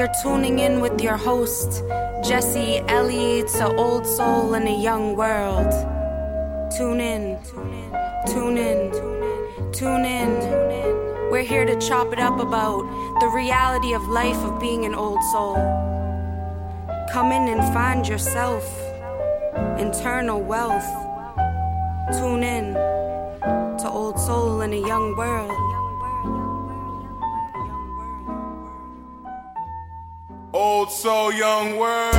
You're tuning in with your host, Jesse Ellie, to Old Soul in a Young World. Tune in, tune in, tune in. We're here to chop it up about the reality of life of being an old soul. Come in and find yourself, internal wealth. Tune in to Old Soul in a Young World. Old soul, young world.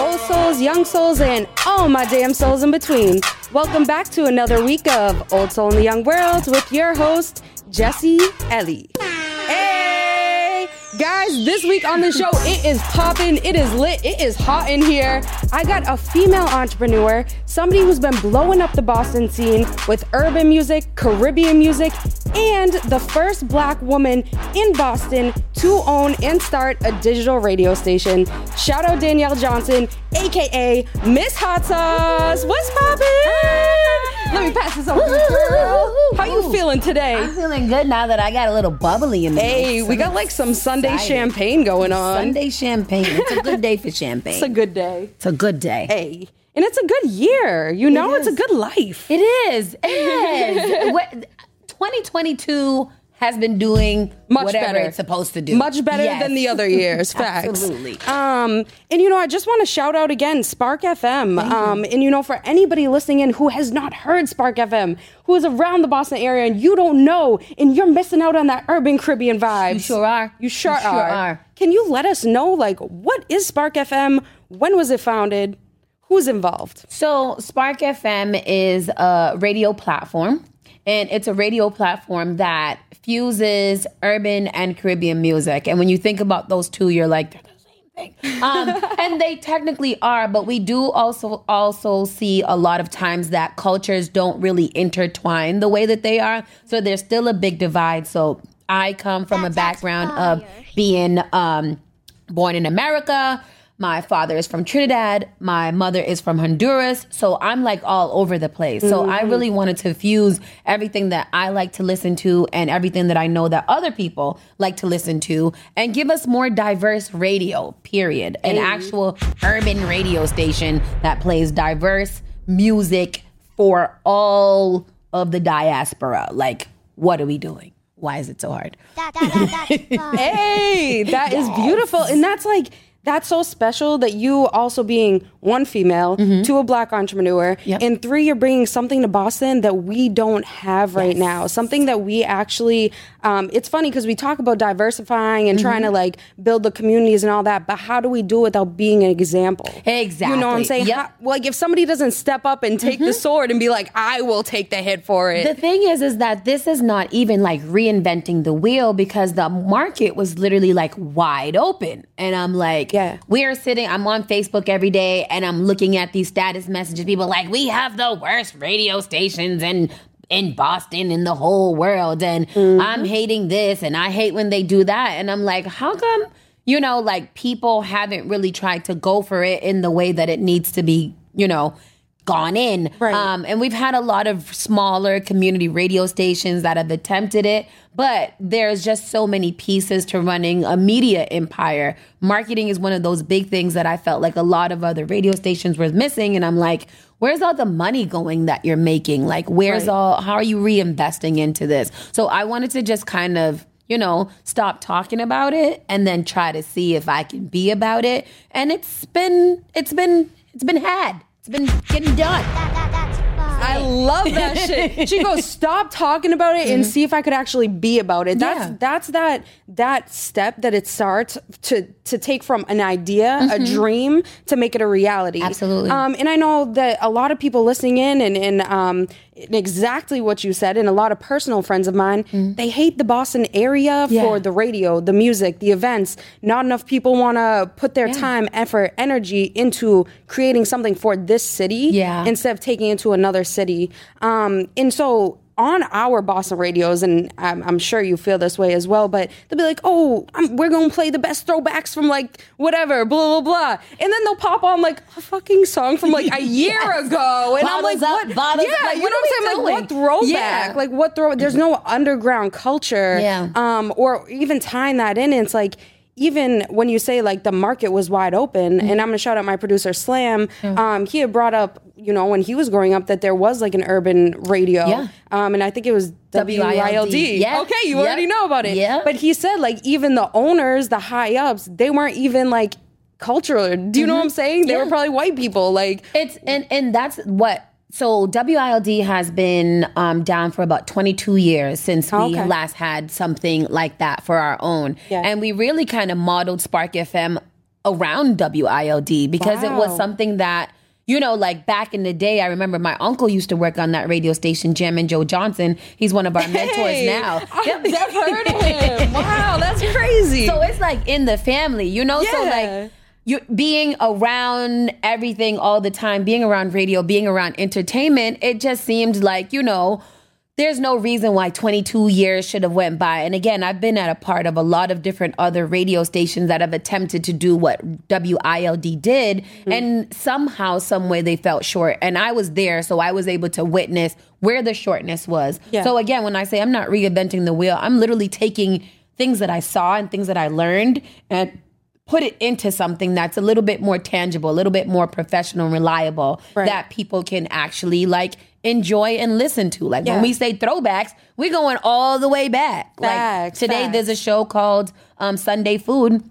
Old souls, young souls, and all my damn souls in between. Welcome back to another week of Old Soul in the Young World with your host, Jesse Ellie. Hey! Guys, this week on the show, it is popping, it is lit, it is hot in here. I got a female entrepreneur, somebody who's been blowing up the Boston scene with urban music, Caribbean music, and the first black woman in Boston to own and start a digital radio station. Shout out Danielle Johnson, aka Miss Hot Sauce. What's poppin'? Let me pass this over to you, girl. How you feeling today? I'm feeling good now that I got a little bubbly in me. Hey, we got like some Sunday excited. champagne going on. Sunday champagne. It's a good day for champagne. It's a good day. It's a good day. Hey. And it's a good year. You know, it's a good life. It is. It is. What- 2022 has been doing Much whatever better. it's supposed to do. Much better Yes. than the other years. Facts. Absolutely. Um, and you know, I just want to shout out again Spark FM. Um, and you know, for anybody listening in who has not heard Spark FM, who is around the Boston area and you don't know, and you're missing out on that urban Caribbean vibe. You sure are. You sure, You sure are. are. Can you let us know, like, what is Spark FM? When was it founded? Who's involved? So, Spark FM is a radio platform, and it's a radio platform that fuses urban and Caribbean music. And when you think about those two, you're like, they're the same thing. Um, and they technically are, but we do also also see a lot of times that cultures don't really intertwine the way that they are. So there's still a big divide. So I come from a background of being um, born in America. My father is from Trinidad. My mother is from Honduras. So I'm like all over the place. So I really wanted to fuse everything that I like to listen to and everything that I know that other people like to listen to and give us more diverse radio, period. An actual urban radio station that plays diverse music for all of the diaspora. Like, what are we doing? Why is it so hard? Hey, that is beautiful. And that's like, that's so special that you also being one female, two a black entrepreneur, Mm-hmm. Yep. and three, you're bringing something to Boston that we don't have right now. Something that we actually, um, it's funny because we talk about diversifying and trying to Mm-hmm. like build the communities and all that, but how do we do it without being an example? Exactly. You know what I'm saying? Yep. How- like if somebody doesn't step up and take the sword and be like, I will take the hit for it. The thing is, is that this is not even like reinventing the wheel because the market was literally like wide open. And I'm like, Yeah. we are sitting, I'm on Facebook every day and I'm looking at these status messages. People like, we have the worst radio stations in in Boston in the whole world. And I'm hating this and I hate when they do that. And I'm like, how come, you know, like people haven't really tried to go for it in the way that it needs to be, you know, gone in. Right. Um, and we've had a lot of smaller community radio stations that have attempted it, but there's just so many pieces to running a media empire. Marketing is one of those big things that I felt like a lot of other radio stations were missing. And I'm like, where's all the money going that you're making? Like, where's Right. all, how are you reinvesting into this? So I wanted to just kind of, you know, stop talking about it and then try to see if I can be about it. And it's been, it's been, it's been had. It's been getting done. I love that shit. She goes, stop talking about it and see if I could actually be about it. That's Mm-hmm. Yeah. that's that that step that it starts to to take from an idea, a dream, to make it a reality. Mm-hmm. Absolutely. Um, and I know that a lot of people listening in and, and um exactly what you said, and a lot of personal friends of mine, they hate the Boston area Mm-hmm. Yeah. for the radio, the music, the events. Not enough people want to put their time, effort, energy into creating something for this city Yeah. instead of taking it to another city. Um, and so on our Boston radios, and I'm, I'm sure you feel this way as well, but they'll be like, oh, I'm, we're going to play the best throwbacks from like whatever, blah, blah, blah. And then they'll pop on like a fucking song from like a year ago. And I'm like, up, what? bottles- yeah, like, you know what I'm saying? Like, what throwback? Yeah. Like, what throw? There's no underground culture. Yeah. Um, or even tying that in, it's like, even when you say like the market was wide open, Mm-hmm. and I'm gonna shout out my producer Slam. Um, he had brought up, you know, when he was growing up, that there was like an urban radio. Yeah. Um, and I think it was WILD. WILD. Yeah. Okay, you Yep. already know about it. Yeah. But he said like even the owners, the high ups, they weren't even like cultural. Do you know what I'm saying? They Mm-hmm. Yeah. were probably white people. Like It's and and that's what. So WILD has been um, down for about 22 years since we Okay. last had something like that for our own, Yeah. and we really kind of modeled Spark FM around WILD because it was something that. You know, like back in the day, I remember my uncle used to work on that radio station, Jim and Joe Johnson. He's one of our mentors Hey, now. I've never heard of him. Wow, that's crazy. So it's like in the family, you know? So like you being around everything all the time, being around radio, being around entertainment, it just seemed like, you know, there's no reason why 22 years should have went by. And again, I've been at a part of a lot of different other radio stations that have attempted to do what WILD did Mm-hmm. and somehow some way they felt short. And I was there so I was able to witness where the shortness was. Yeah. So again, when I say I'm not reinventing the wheel, I'm literally taking things that I saw and things that I learned and put it into something that's a little bit more tangible, a little bit more professional and reliable Right. that people can actually like enjoy and listen to. Like Yeah. when we say throwbacks, we're going all the way back. Facts, like today facts. there's a show called um, Sunday Food.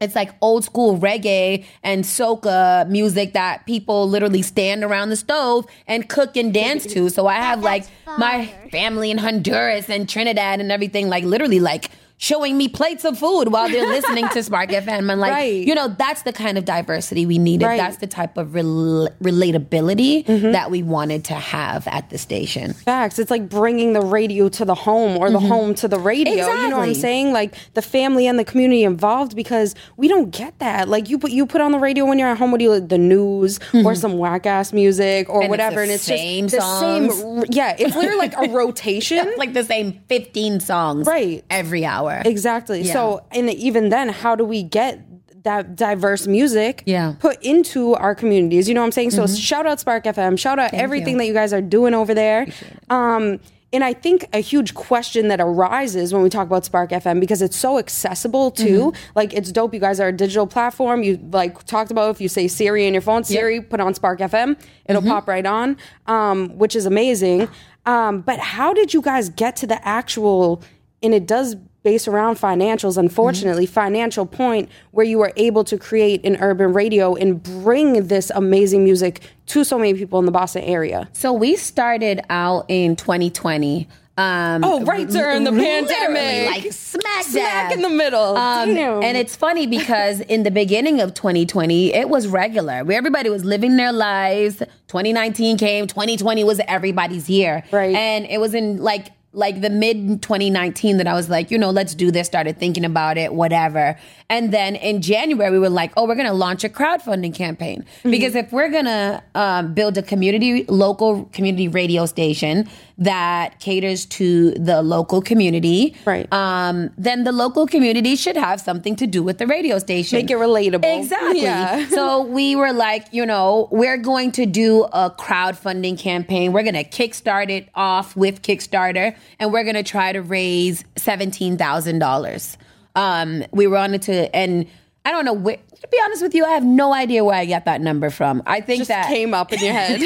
It's like old school reggae and soca music that people literally stand around the stove and cook and dance to. So I have like my family in Honduras and Trinidad and everything, like literally like showing me plates of food while they're listening to Spark FM. And like, Right. you know, that's the kind of diversity we needed. Right. That's the type of rel- relatability that we wanted to have at the station. Facts. It's like bringing the radio to the home or the home to the radio. You know what I'm Mm-hmm. Saying? Like the family and the community involved because we don't get that. Like you put you put on the radio when you're at home. What do you the news or some whack ass music or Mm-hmm. And it's whatever? the and it's same just songs. the same. Yeah, it's literally like a rotation. like the same 15 songs Right. every hour. Exactly. Yeah. So, and even then, how do we get that diverse music Yeah. Mm-hmm. put into our communities? You know what I'm saying? So, shout out Spark FM. Shout out everything you. that you guys are doing over there. Um, and I think a huge question that arises when we talk about Spark FM because it's so accessible too. Mm-hmm. Like it's dope. You guys are a digital platform. You like talked about if you say Siri in your phone, Siri, put on Spark FM, it'll Mm-hmm. pop right on, um, which is amazing. Um, but how did you guys get to the actual? And it does base around financials. Unfortunately, financial point where you were able to create an urban radio and bring this amazing music to so many people in the Boston area. So we started out in 2020. Um, Oh, right during the pandemic. like smack Smack in the middle. Um, and it's funny because in the beginning of 2020, it was regular. Where everybody was living their lives. 2019 came. 2020 was everybody's year. Right. And it was in like like the mid 2019 that I was like, you know, let's do this. Started thinking about it, whatever. And then in January, we were like, oh, we're gonna launch a crowdfunding campaign Mm-hmm. because if we're gonna um, build a community, local community radio station that caters to the local community, Right. Um, then the local community should have something to do with the radio station. Make it relatable. Exactly. Yeah. so we were like, you know, we're going to do a crowdfunding campaign. We're going to kickstart it off with Kickstarter, and we're going to try to raise seventeen thousand dollars. Um, we wanted to, and I don't know where. To be honest with you, I have no idea where I got that number from. I think just that came up in your head.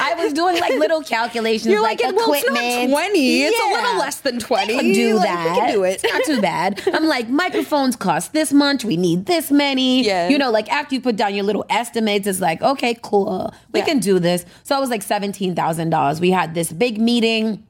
I was doing like little calculations, You're like, like, well, it's not equipment. 20. It's a little less than 20. I can do Like, we that. can do it. It's not too bad. I'm like, microphones cost this much. We need this many. Yeah. You know, like after you put down your little estimates, it's like, okay, cool. We Yeah. can do this. So it was like $17,000. We had this big meeting.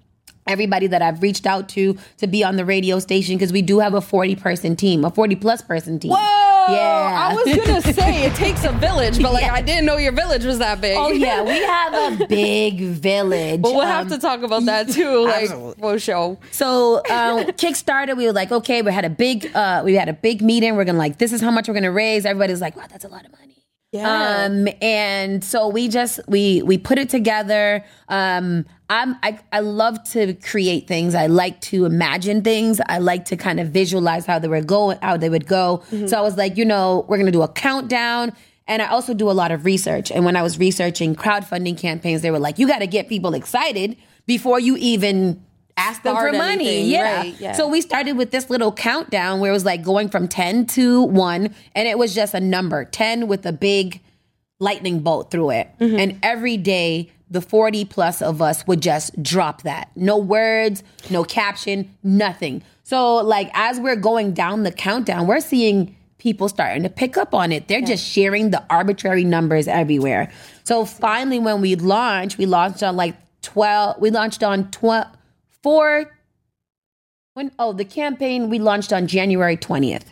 Everybody that I've reached out to to be on the radio station because we do have a 40 person team, a 40 plus person team. Whoa! Yeah. I was gonna say it takes a village, but like Yeah. I didn't know your village was that big. Oh yeah, we have a big village. But we'll have Um, to talk about that too, like absolutely. for sure. So um, Kickstarter, we were like, okay, we had a big, uh, we had a big meeting. We're gonna like, this is how much we're gonna raise. Everybody's like, wow, that's a lot of money. Yeah. Um, and so we just we we put it together. Um, I'm I, I love to create things. I like to imagine things. I like to kind of visualize how they were going, how they would go. So I was like, you know, we're gonna do a countdown. And I also do a lot of research. And when I was researching crowdfunding campaigns, they were like, you got to get people excited before you even ask them for money. anything, Yeah. right, yeah. So we started with this little countdown where it was like going from 10 to 1 and it was just a number 10 with a big lightning bolt through it. Mm-hmm. And every day the 40 plus of us would just drop that. No words, no caption, nothing. So like as we're going down the countdown, we're seeing people starting to pick up on it. They're just sharing the arbitrary numbers everywhere. So finally when we launched, we launched on like 12 we launched on 12 4 when oh the campaign we launched on January 20th.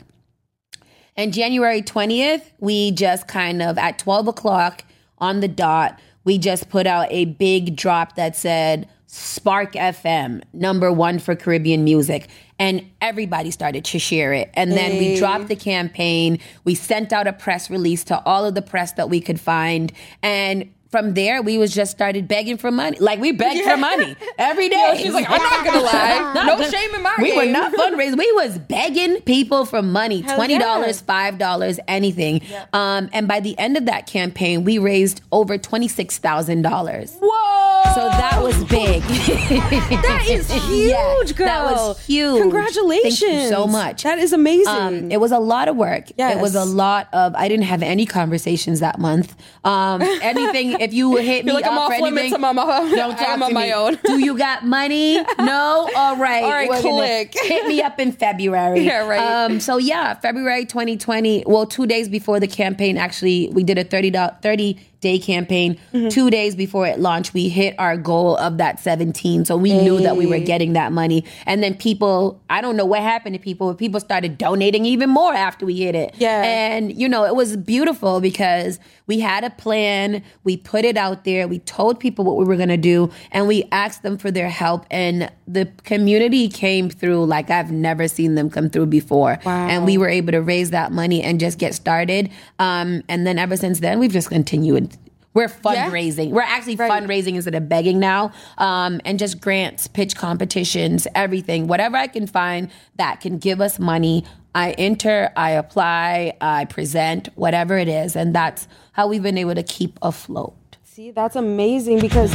And January 20th, we just kind of at 12 o'clock on the dot, we just put out a big drop that said Spark FM, number one for Caribbean music. And everybody started to share it. And then we dropped the campaign. We sent out a press release to all of the press that we could find. And from there, we was just started begging for money. Like we begged for money every day. she's like, I'm not gonna lie. No shame in my We were not fundraising. We was begging people for money, Hell twenty yeah. dollars, five dollars, anything. Um, and by the end of that campaign, we raised over twenty six thousand dollars. Whoa! So that was big. that is huge, girl. That was huge. Congratulations. Thank you so much. That is amazing. Um, it was a lot of work. Yes. It was a lot of. I didn't have any conversations that month. Um, anything. If you hit me like, I'm off for anything, limits, I'm on my- don't talk I'm to on my own. Do you got money? No. All right. All right, We're click. hit me up in February. Yeah, right. Um, so yeah, February 2020. Well, two days before the campaign, actually, we did a 30 30 day campaign. Mm-hmm. Two days before it launched, we hit our goal of that 17. So we knew that we were getting that money. And then people, I don't know what happened to people, but people started donating even more after we hit it. Yeah. And you know, it was beautiful because we had a plan, we put it out there, we told people what we were gonna do, and we asked them for their help. And the community came through like I've never seen them come through before. Wow. And we were able to raise that money and just get started. Um, and then ever since then, we've just continued. We're fundraising. We're actually Right. fundraising instead of begging now. Um, and just grants, pitch competitions, everything. Whatever I can find that can give us money, I enter, I apply, I present, whatever it is. And that's how we've been able to keep afloat. See, that's amazing because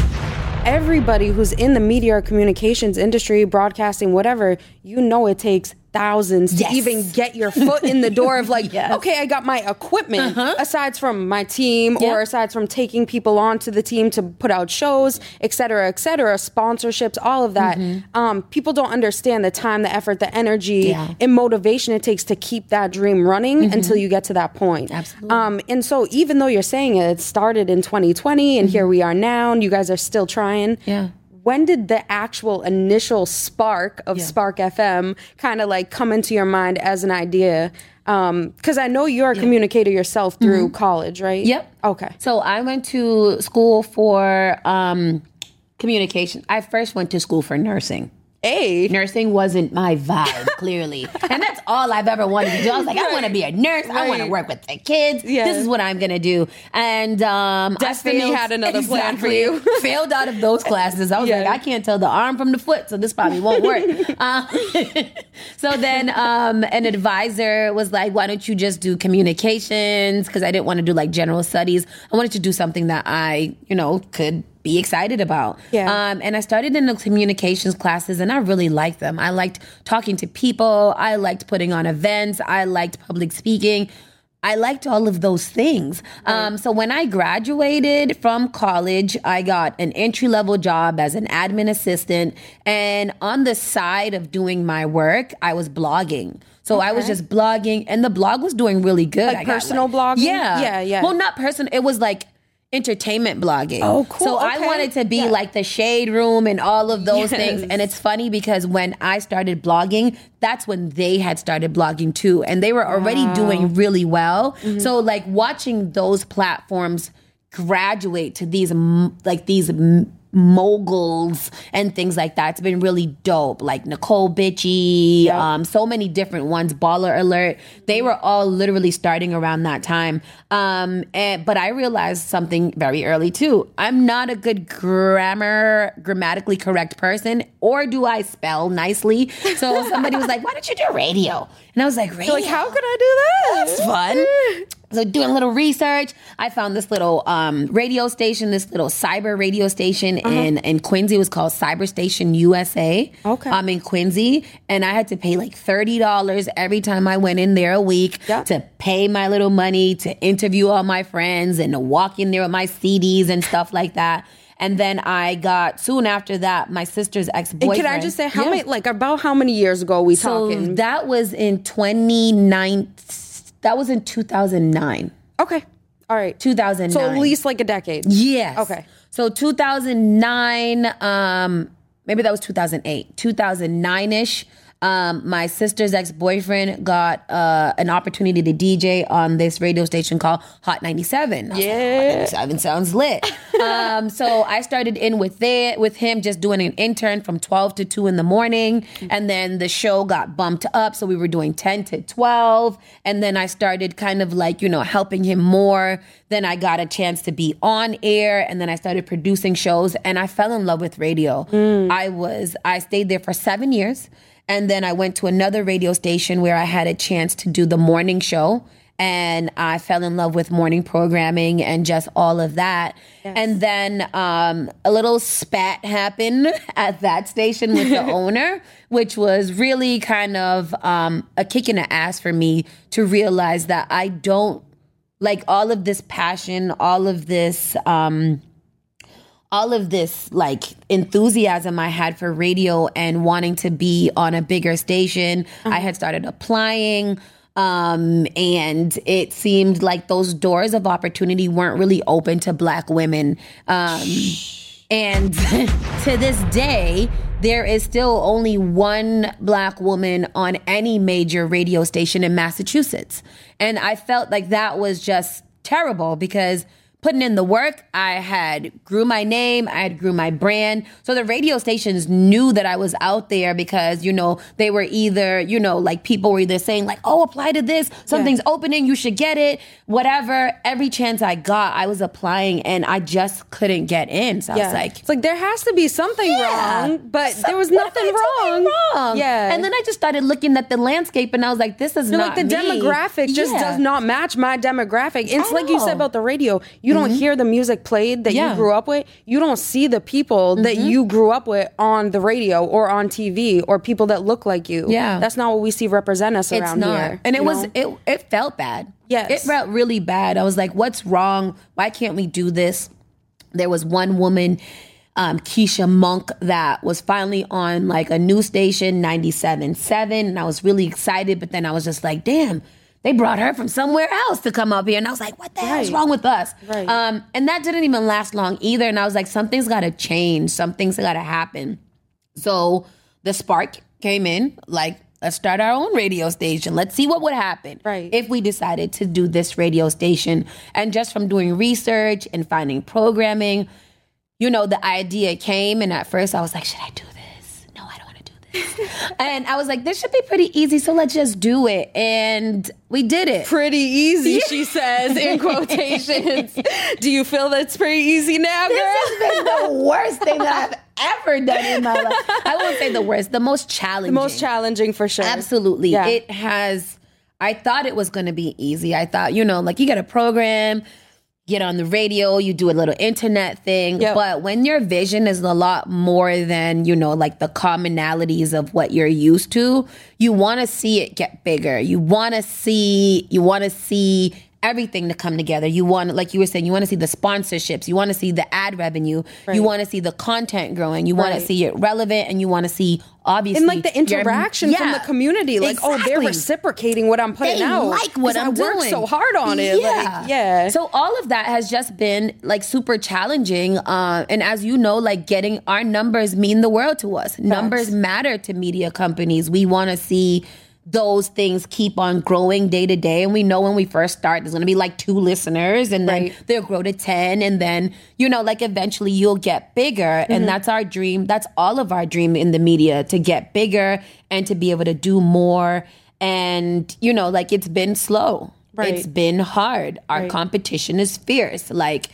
everybody who's in the media or communications industry, broadcasting, whatever, you know it takes thousands Yes. to even get your foot in the door of like, Yes. Uh-huh. okay, I got my equipment aside from my team Yeah. or aside from taking people onto the team to put out shows, et cetera, et cetera, sponsorships, all of that. Um, people don't understand the time, the effort, the energy, Mm-hmm. Yeah. Mm-hmm. and motivation it takes to keep that dream running until you get to that point. Absolutely. Um, and so even though you're saying it, it started in 2020 and here we are now and you guys are still trying. Yeah. When did the actual initial spark of Yeah. Spark FM kind of like come into your mind as an idea? Because I know you're a communicator yourself through college, right? Yep. Okay. So I went to school for um, communication. I first went to school for nursing. Hey. Nursing wasn't my vibe, clearly. And that's all I've ever wanted to do. I was like, I want to be a nurse. I want to work with the kids. Yeah. This is what I'm going to do. And um, Destiny failed- had another plan for Exactly. you. failed out of those classes. I was Yeah. like, I can't tell the arm from the foot, so this probably won't work. Uh, so then um, an advisor was like, why don't you just do communications? Because I didn't want to do like general studies. I wanted to do something that I, you know, could be excited about. Yeah. Um, and I started in the communications classes and I really liked them. I liked talking to people. I liked putting on events. I liked public speaking. I liked all of those things. Um, so when I graduated from college, I got an entry level job as an admin assistant. And on the side of doing my work, I was blogging. So I was just blogging, and the blog was doing really good. Like I got, personal blogging? Yeah. Yeah, yeah. Well, not personal. It was like entertainment blogging. Oh, cool. So I wanted to be Yeah. like the shade room and all of those things. And it's funny because when I started blogging, that's when they had started blogging too. And they were already doing really well. Mm-hmm. So like watching those platforms graduate to these like these moguls and things like that. It's been really dope. Like Necole Bitchie, um, so many different ones. Baller Alert. They were all literally starting around that time. Um, and but I realized something very early too. I'm not a good grammar, grammatically correct person, or do I spell nicely? So somebody was like, "Why don't you do radio?" And I was like, "Radio." Like, how could I do that? That's fun. So doing a little research, I found this little um, radio station, this little cyber radio station in in Quincy. It was called Cyber Station USA. Okay. I'm in Quincy, and I had to pay like thirty dollars every time I went in there a week Yeah. to pay my little money to interview all my friends and to walk in there with my CDs and stuff like that. And then I got soon after that my sister's ex boyfriend. can I just say how many, like, about how many years ago we So talking? that was in 29. That was in 2009. okay, all right. 2009. So at least like a decade. Yes. Okay. So 2009, um, maybe that was 2008, 2009 ish. Um, my sister's ex boyfriend got uh, an opportunity to DJ on this radio station called Hot 97. I was like, Yeah. Hot 97 sounds lit. um, so I started in with it with him just doing an intern from 12 to 2 in the morning. And then the show got bumped up. So we were doing 10 to 12. And then I started kind of like, you know, helping him more. Then I got a chance to be on air. And then I started producing shows. And I fell in love with radio. I was, I stayed there for seven years. And then I went to another radio station where I had a chance to do the morning show. And I fell in love with morning programming and just all of that. And then um, a little spat happened at that station with the owner, which was really kind of um, a kick in the ass for me to realize that I don't like all of this passion, all of this. Um, all of this like enthusiasm I had for radio and wanting to be on a bigger station. I had started applying. Um, and it seemed like those doors of opportunity weren't really open to black women. Um, and to this day, there is still only one black woman on any major radio station in Massachusetts. And I felt like that was just terrible because putting in the work, I had grew my name, I had grew my brand. So the radio stations knew that I was out there because, you know, they were either, you know, like people were either saying like, "Oh, apply to this. Something's opening, you should get it." Whatever. Every chance I got, I was applying and I just couldn't get in. So I was like, it's like there has to be something yeah. wrong, but Some- there was nothing wrong. wrong. Yeah. And then I just started looking at the landscape and I was like, this is You're not like the me. demographic just Yeah. does not match my demographic. It's like you said about the radio. You don't hear the music played that Yeah. you grew up with. You don't see the people that you grew up with on the radio or on TV or people that look like you. Yeah. That's not what we see represent us It's around not. here. And it was know? it it felt bad. Yes. It felt really bad. I was like, what's wrong? Why can't we do this? There was one woman, um, Keisha Monk, that was finally on like a new station, 97.7. And I was really excited, but then I was just like, damn, they brought her from somewhere else to come up here. And I was like, what the hell's Right. wrong with us? Right. Um, and that didn't even last long either. And I was like, something's gotta change, something's gotta happen. So the spark came in, like, let's start our own radio station. Let's see what would happen Right. if we decided to do this radio station. And just from doing research and finding programming, you know, the idea came. And at first I was like, should I do this? No, I don't want to do this. and I was like, this should be pretty easy. So let's just do it. And we did it. pretty easy, she says in quotations. Do you feel that's pretty easy now, girl? This has been the worst thing that I've ever done in my life. I won't say the worst, the most challenging. The most challenging for sure. Absolutely. Yeah. It has, I thought it was going to be easy. I thought, you know, like you get a program, get on the radio, you do a little internet thing. Yep. But when your vision is a lot more than, you know, like the commonalities of what you're used to, you want to see it get bigger. You want to see, you want to see everything to come together. You want, like you were saying, you want to see the sponsorships, you want to see the ad revenue, you want to see the content growing, you want Right. to see it relevant, and you want to see obviously and like the interaction from Yeah. the community, like oh, they're reciprocating what I'm putting They out. like what I'm I doing. worked so hard on it. Like, yeah. So all of that has just been like super challenging. Uh, and as you know, like getting our numbers mean the world to us. Numbers matter to media companies. We want to see those things keep on growing day to day. And we know when we first start, there's going to be like two listeners and then Right. they'll grow to 10. And then, you know, like eventually you'll get bigger. Mm-hmm. And that's our dream. That's all of our dream in the media to get bigger and to be able to do more. And, you know, like it's been slow. Right. It's been hard. Our Right. competition is fierce. Like.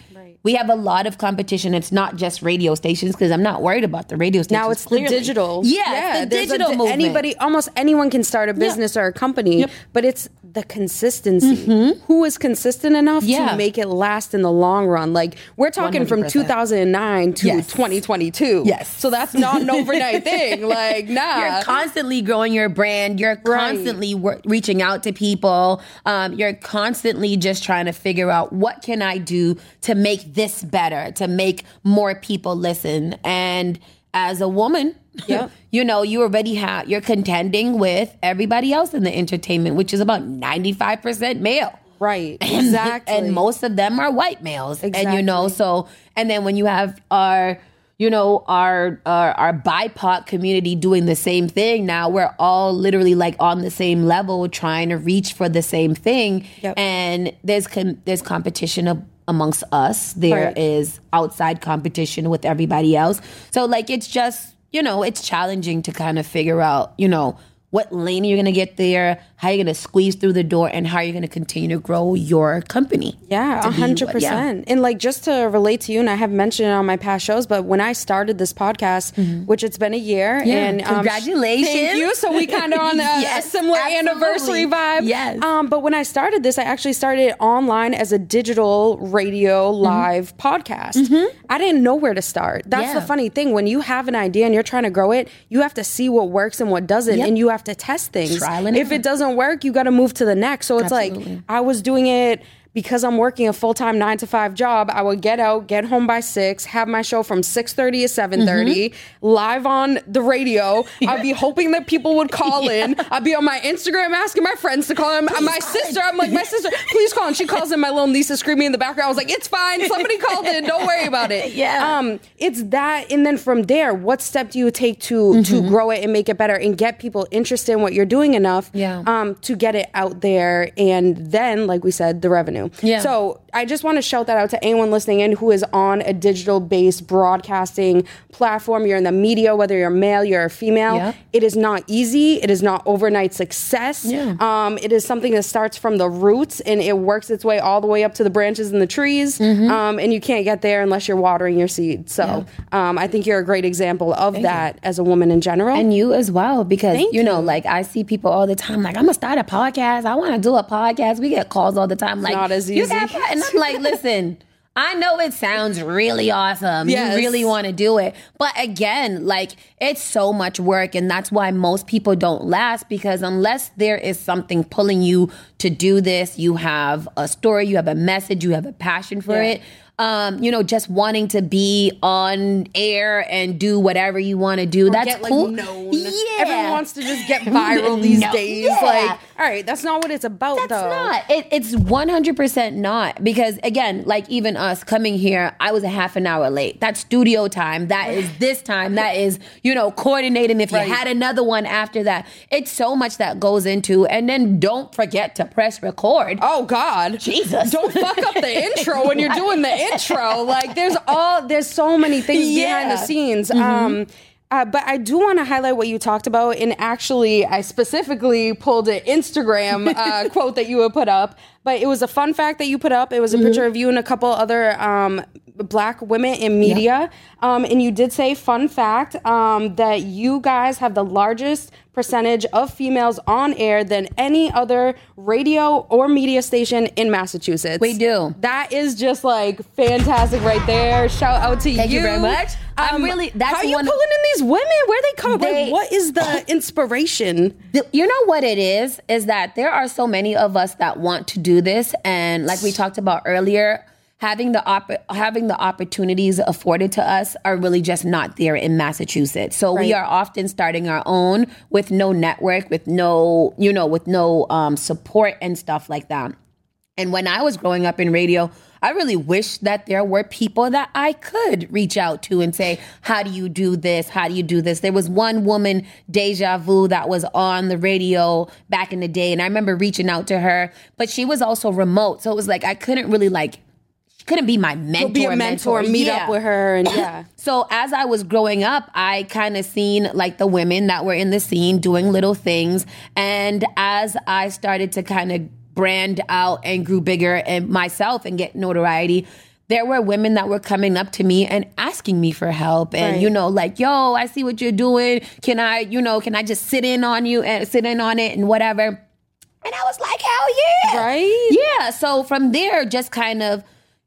We have a lot of competition. It's not just radio stations because I'm not worried about the radio stations. now it's clearly. the digital. Yeah, it's the a digital di- movement. Anybody, almost anyone can start a business or a company, but it's the consistency. Who is consistent enough Mm-hmm. Yeah. to make it last in the long run? Like we're talking from 100%. 2009 to Yes. 2022. Yes. So that's not an overnight thing. Like, nah. You're constantly growing your brand. You're constantly wor- reaching out to people. Um, you're constantly just trying to figure out what can I do to make this better, to make more people listen. And as a woman, Yep. you know, you already have you're contending with everybody else in the entertainment, which is about 95% male. right. And- Exactly. And most of them are white males. And you know, so and then when you have our you know our, our our BIPOC community doing the same thing now we're all literally like on the same level trying to reach for the same thing Yep. and there's com- there's competition of, amongst us There is Right. outside competition with everybody else so like it's just you know it's challenging to kind of figure out you know what lane you're going to get there how you're going to squeeze through the door and how you're going to continue to grow your company Yeah, to a hundred what- yeah. percent. And like just to relate to you, and I have mentioned it on my past shows, but when I started this podcast, which it's been a year, Mm-hmm. Yeah, and um, congratulations. thank you. So we kind of on a, Yes, a similar absolutely. anniversary vibe. Yes. Um, but when I started this, I actually started online as a digital radio live podcast. I didn't know where to start. That's Mm-hmm. Yeah. the funny thing. When you have an idea and you're trying to grow it, you have to see what works and what doesn't, Yep. and you have to test things. Trial and if error. it doesn't work, you got to move to the next. So it's Absolutely. like I was doing it because I'm working a full time nine to five job. I would get out, get home by six, have my show from six thirty to 7:30, Mm-hmm. live on the radio. I'd be hoping that people would call in. I'd be on my Instagram asking my friends to call in. my sister, I'm like, my sister, please call. And she calls in. My little niece is screaming in the background. I was like, it's fine. Somebody called in. Don't worry about it. Yeah. Um, it's that, and then from there, what step do you take to to Mm-hmm. grow it and make it better and get people interested in what you're doing enough? Yeah. um, to get it out there. And then, like we said, the revenue. Yeah. So I just want to shout that out to anyone listening in who is on a digital based broadcasting platform. You're in the media, whether you're male, you're a female. Yeah. It is not easy. It is not overnight success. Yeah. Um, it is something that starts from the roots and it works its way all the way up to the branches and the trees. Mm-hmm. Um, and you can't get there unless you're watering your seed. So um, I think you're a great example of that as a woman in general. and you as well because Thank you know like i see people all the time like i'm gonna start a podcast i want to do a podcast we get calls all the time like as "You got easy." pod-" and i'm like listen I know it sounds really awesome. Yes. You really want to do it. But again, like it's so much work and that's why most people don't last because unless there is something pulling you to do this, you have a story, you have a message, you have a passion for Yeah. it. Um, you know, just wanting to be on air and do whatever you want to do. that's get like cool. known. Yeah. Everyone wants to just get viral these No. days. Yeah. Like, all right, that's not what it's about That's though. not. It, it's 100% not. Because again, like even us coming here, I was a half an hour late. That's studio time. That is this time. That is, you know, coordinating if Right. you had another one after that. It's so much that goes into. And then don't forget to press record. Oh God, Jesus. Don't fuck up the intro when you're doing the intro. Like, there's all there's so many things behind the Yeah. scenes. Um, uh, but I do want to highlight what you talked about, and actually, I specifically pulled an Instagram uh, quote that you had put up. But it was a fun fact that you put up. It was a picture of you and a couple other um, black women in media, um, and you did say, fun fact, um, that you guys have the largest percentage of females on air than any other radio or media station in Massachusetts. We do. That is just like fantastic right there. Shout out to you. Thank you very much. I'm really- that's how are you pulling in these women? Where they come? They- like, what is the inspiration? The- you know what it is is that there are so many of us that want to do this. And like we talked about earlier having the op- having the opportunities afforded to us are really just not there in Massachusetts. So we are often starting our own with no network with no you know with no um, support and stuff like that. And when I was growing up in radio, I really wish that there were people that I could reach out to and say, How do you do this? How do you do this? There was one woman, Deja Vu, that was on the radio back in the day. And I remember reaching out to her, but she was also remote. So it was like, I couldn't really like, she couldn't be my mentor. Be a mentor, meet Yeah. up with her, and yeah. So as I was growing up, I kind of seen like the women that were in the scene doing little things. And as I started to kind of brand out and grew bigger and myself and get notoriety, there were women that were coming up to me and asking me for help. And Right. you know like yo i see what you're doing. Can i you know can i just sit in on you and sit in on it and whatever? And i was like hell yeah. Right? yeah. So from there just kind of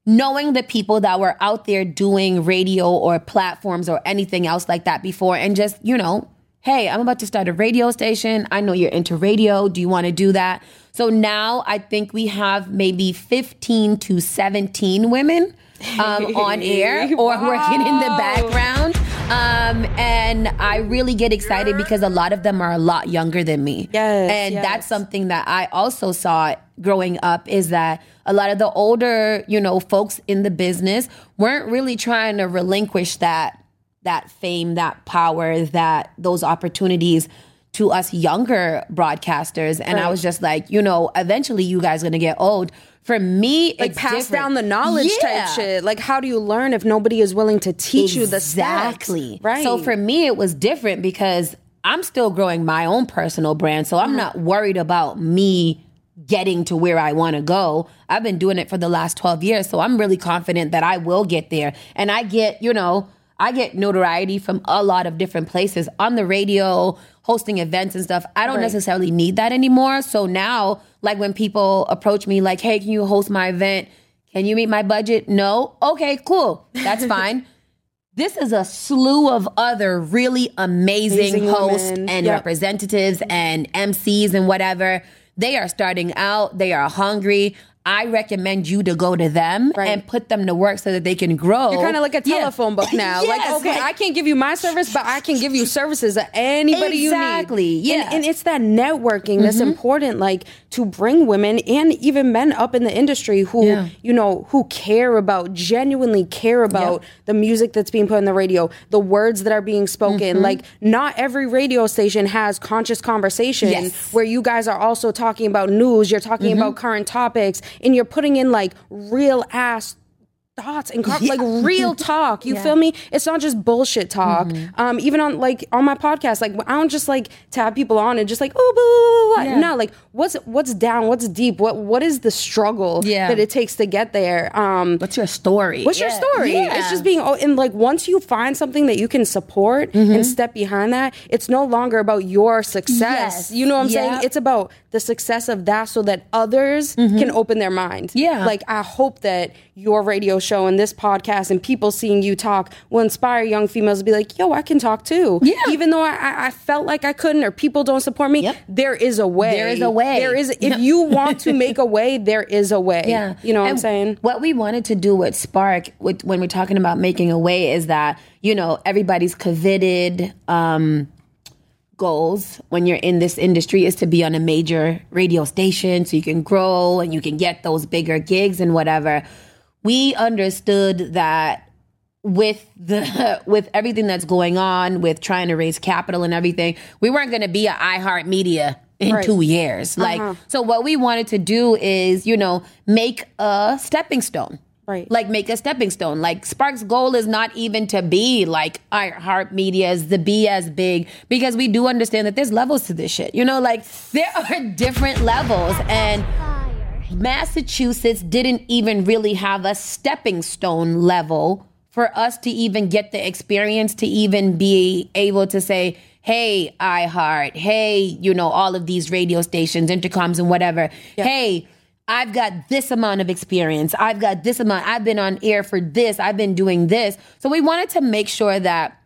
knowing the people that were out there doing radio or platforms or anything else like that before and just you know hey i'm about to start a radio station. I know you're into radio. Do you want to do that? So now i think we have maybe 15 to 17 women um, on air or working in the background. Um, and i really get excited because a lot of them are a lot younger than me. Yes, and yes. that's something that I also saw growing up is that a lot of the older, you know, folks in the business weren't really trying to relinquish that that fame, that power, that those opportunities to us younger broadcasters. And I was just like, you know, eventually you guys gonna get old. For me, Like pass different. down the knowledge Yeah. type shit. Like how do you learn if nobody is willing to teach you the? Exactly. Right. So for me, it was different because I'm still growing my own personal brand. So I'm uh-huh. not worried about me getting to where I want to go. I've been doing it for the last 12 years. So I'm really confident that I will get there. And I get, you know, I get notoriety from a lot of different places on the radio, hosting events and stuff. I don't Right. necessarily need that anymore. So now, like when people approach me, like, hey, can you host my event? Can you meet my budget? No? Okay, cool. That's fine. This is a slew of other really amazing, Amazing hosts women. and Yep. representatives and MCs and whatever. They are starting out, they are hungry. I recommend you to go to them Right. and put them to work so that they can grow. You're kind of like a Yeah. telephone book now. like, okay, like- I can't give you my service, but I can give you services that anybody Exactly, you need. yeah. And, and it's that networking that's mm-hmm. important, like to bring women and even men up in the industry who, Yeah. you know, who care about, genuinely care about the music that's being put on the radio, the words that are being spoken. Mm-hmm. Like, not every radio station has conscious conversation Yes. where you guys are also talking about news, you're talking mm-hmm. about current topics, and you're putting in like real ass thoughts and con- like real talk. You feel me? It's not just bullshit talk. Um, even on like on my podcast, like I don't just like tab people on and just like oh blah, blah, blah, blah. Yeah. no, like what's what's down, what's deep, what what is the struggle Yeah. that it takes to get there? Um, What's your story? What's your story? Yeah. It's just being, oh, and like once you find something that you can support Mm-hmm. and step behind that, it's no longer about your success. Yes. You know what I'm Yeah. saying? It's about the success of that so that others can open their mind. Mm-hmm. Yeah. Like I hope that your radio show and this podcast and people seeing you talk will inspire young females to be like, yo, I can talk too. Yeah. Even though I, I, felt like I couldn't or people don't support me, Yep. there is a way. There is a way. There is, if you want to make a way, there is a way. Yeah. You know what I'm saying? What we wanted to do with Spark, with, when we're talking about making a way, is that, you know, everybody's coveted um, goals when you're in this industry is to be on a major radio station so you can grow and you can get those bigger gigs and whatever. We understood that with the with everything that's going on with trying to raise capital and everything, we weren't going to be a iHeart Media in Right. two years. Uh-huh. Like, so what we wanted to do is, you know, make a stepping stone. Right. Like make a stepping stone. Like Spark's goal is not even to be like iHeart Media's, the be as big, because we do understand that there's levels to this shit. You know, like there are different levels and Massachusetts didn't even really have a stepping stone level for us to even get the experience to even be able to say, hey, iHeart, hey, you know, all of these radio stations, Entercoms, and whatever. Hey, I've got this amount of experience. I've got this amount. I've been on air for this. I've been doing this. So we wanted to make sure that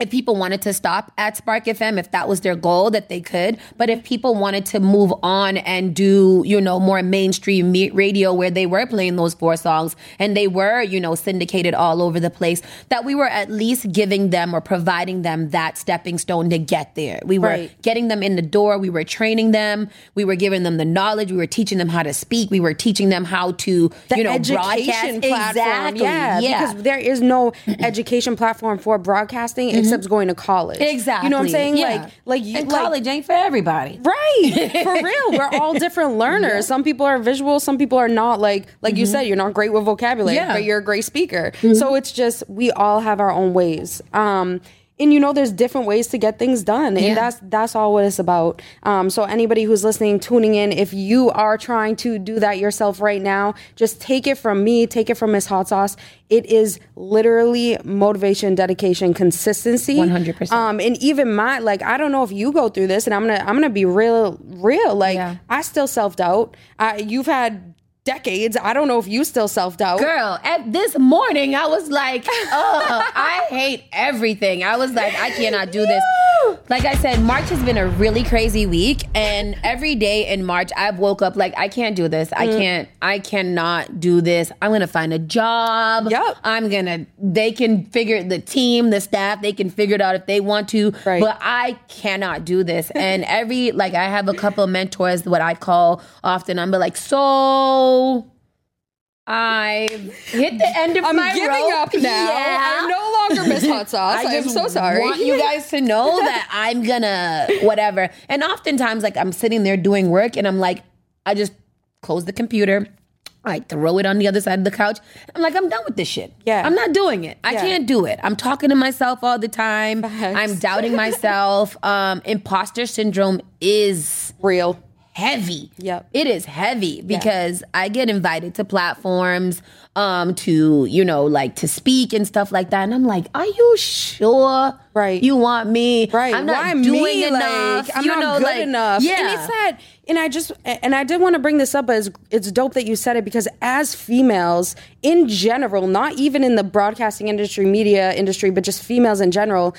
if people wanted to stop at Spark FM, if that was their goal, that they could. But if people wanted to move on and do, you know, more mainstream radio where they were playing those four songs and they were, you know, syndicated all over the place, that we were at least giving them or providing them that stepping stone to get there. We were Right. getting them in the door. We were training them. We were giving them the knowledge. We were teaching them how to speak. We were teaching them how to, the you know, education broadcast. platform. Exactly. Yeah, because there is no education platform for broadcasting Mm-hmm. except going to college. exactly. You know what I'm saying? Yeah. Like, like you, and like, college ain't for everybody. Right. For real. We're all different learners. Some people are visual, some people are not. Like like you mm-hmm. said, you're not great with vocabulary, Yeah. but you're a great speaker. Mm-hmm. So it's just we all have our own ways. Um and you know there's different ways to get things done and Yeah. that's that's all what it's about um, so anybody who's listening tuning in if you are trying to do that yourself right now just take it from me take it from miss hot sauce it is literally motivation dedication consistency 100%. um and even my like i don't know if you go through this and i'm gonna i'm gonna be real real like Yeah. i still self-doubt I, you've had decades i don't know if you still self-doubt Girl, at this morning, I was like, oh, I hate everything. I was like, I cannot do this. Like I said, March has been a really crazy week, and every day in March, I've woke up like, I can't do this. Mm. I can't, I cannot do this. I'm gonna find a job. Yep. I'm gonna, they can figure the team, the staff, they can figure it out if they want to. Right. But I cannot do this. And every, like, I have a couple of mentors, what I call often, I'm like, so. I've hit the end of. I'm my giving rope. up now. Yeah. I'm no longer Miss Hot Sauce. I I'm so sorry. I want you guys to know that I'm gonna whatever. And oftentimes, like I'm sitting there doing work, and I'm like, I just close the computer. I throw it on the other side of the couch. I'm like, I'm done with this shit. Yeah. I'm not doing it. I Yeah. can't do it. I'm talking to myself all the time. Facts. I'm doubting myself. um, imposter syndrome is Real. Heavy. Yep. It is heavy because I get invited to platforms um to, you know, like to speak and stuff like that. And I'm like, are you sure Right. you want me? Right. I'm not Why doing me? enough. Like, I'm you not know, good like, enough. Yeah. And it's that and I just and I did want to bring this up as it's dope that you said it because as females in general, not even in the broadcasting industry, media industry, but just females in general,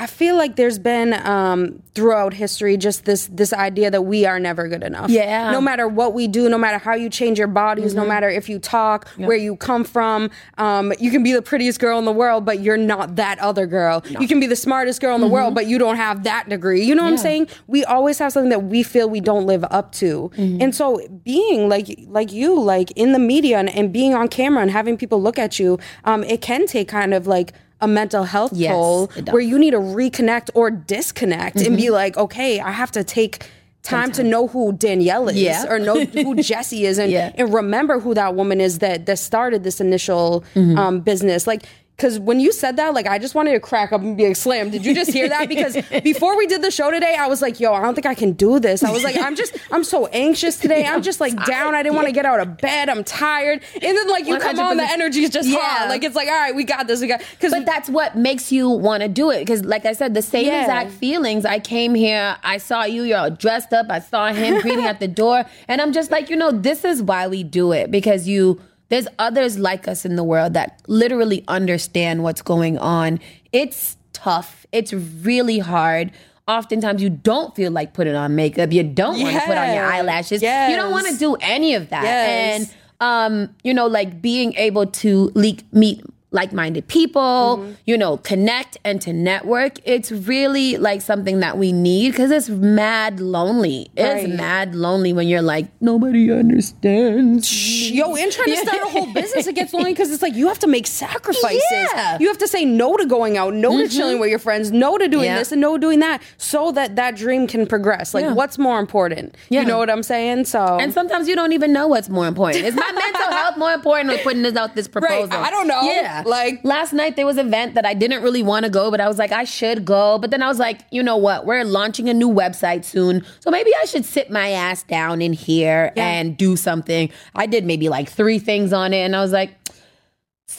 I feel like there's been um, throughout history just this this idea that we are never good enough. Yeah. Mm-hmm. No matter what we do, no matter how you change your bodies, no matter if you talk, where you come from, um, you can be the prettiest girl in the world, but you're not that other girl. You can be the smartest girl in the Mm-hmm. world, but you don't have that degree. You know what I'm saying? We always have something that we feel we don't live up to. Mm-hmm. And so being like like you, like in the media and, and being on camera and having people look at you, um, it can take kind of like a mental health Yes, toll. Mm-hmm. where you need to reconnect or disconnect and be like, okay, I have to take time to know who Danielle is Yeah. or know who Jesse is and, Yeah. and remember who that woman is that that started this initial Mm-hmm. um, business. Like because when you said that, like I just wanted to crack up and be like, "Slam!" Did you just hear that? Because before we did the show today, I was like, "Yo, I don't think I can do this." I was like, "I'm just, I'm so anxious today. I'm just like down. I didn't want to get out of bed. I'm tired." And then like you come on, the 100%. energy is just Yeah. Like it's like, all right, we got this. We got because But that's what makes you want to do it. Because, like I said, the same Yeah. exact feelings. I came here, I saw you, you're all dressed up. I saw him greeting at the door. And I'm just like, you know, this is why we do it. Because you, there's others like us in the world that literally understand what's going on. It's tough, it's really hard. Oftentimes, you don't feel like putting on makeup. You don't want to put on your eyelashes. You don't want to do any of that. Yes. And um, you know, like being able to leak, meet like-minded people, Mm-hmm. you know, connect and to network. It's really like something that we need because it's mad lonely. It's mad lonely when you're like nobody understands. Yo, and trying to start a whole business, it gets lonely because it's like you have to make sacrifices. Yeah. You have to say no to going out, no to chilling with your friends, no to doing Yeah. this and no to doing that, so that that dream can progress. Like, Yeah. what's more important? Yeah. You know what I'm saying? So, And sometimes you don't even know what's more important. Is my mental health more important than putting this out this proposal? I don't know. Yeah. Like- last night there was an event that I didn't really want to go, but I was like, I should go. But then I was like, you know what? We're launching a new website soon. So maybe I should sit my ass down in here Yeah. and do something. I did maybe like three things on it, and I was like,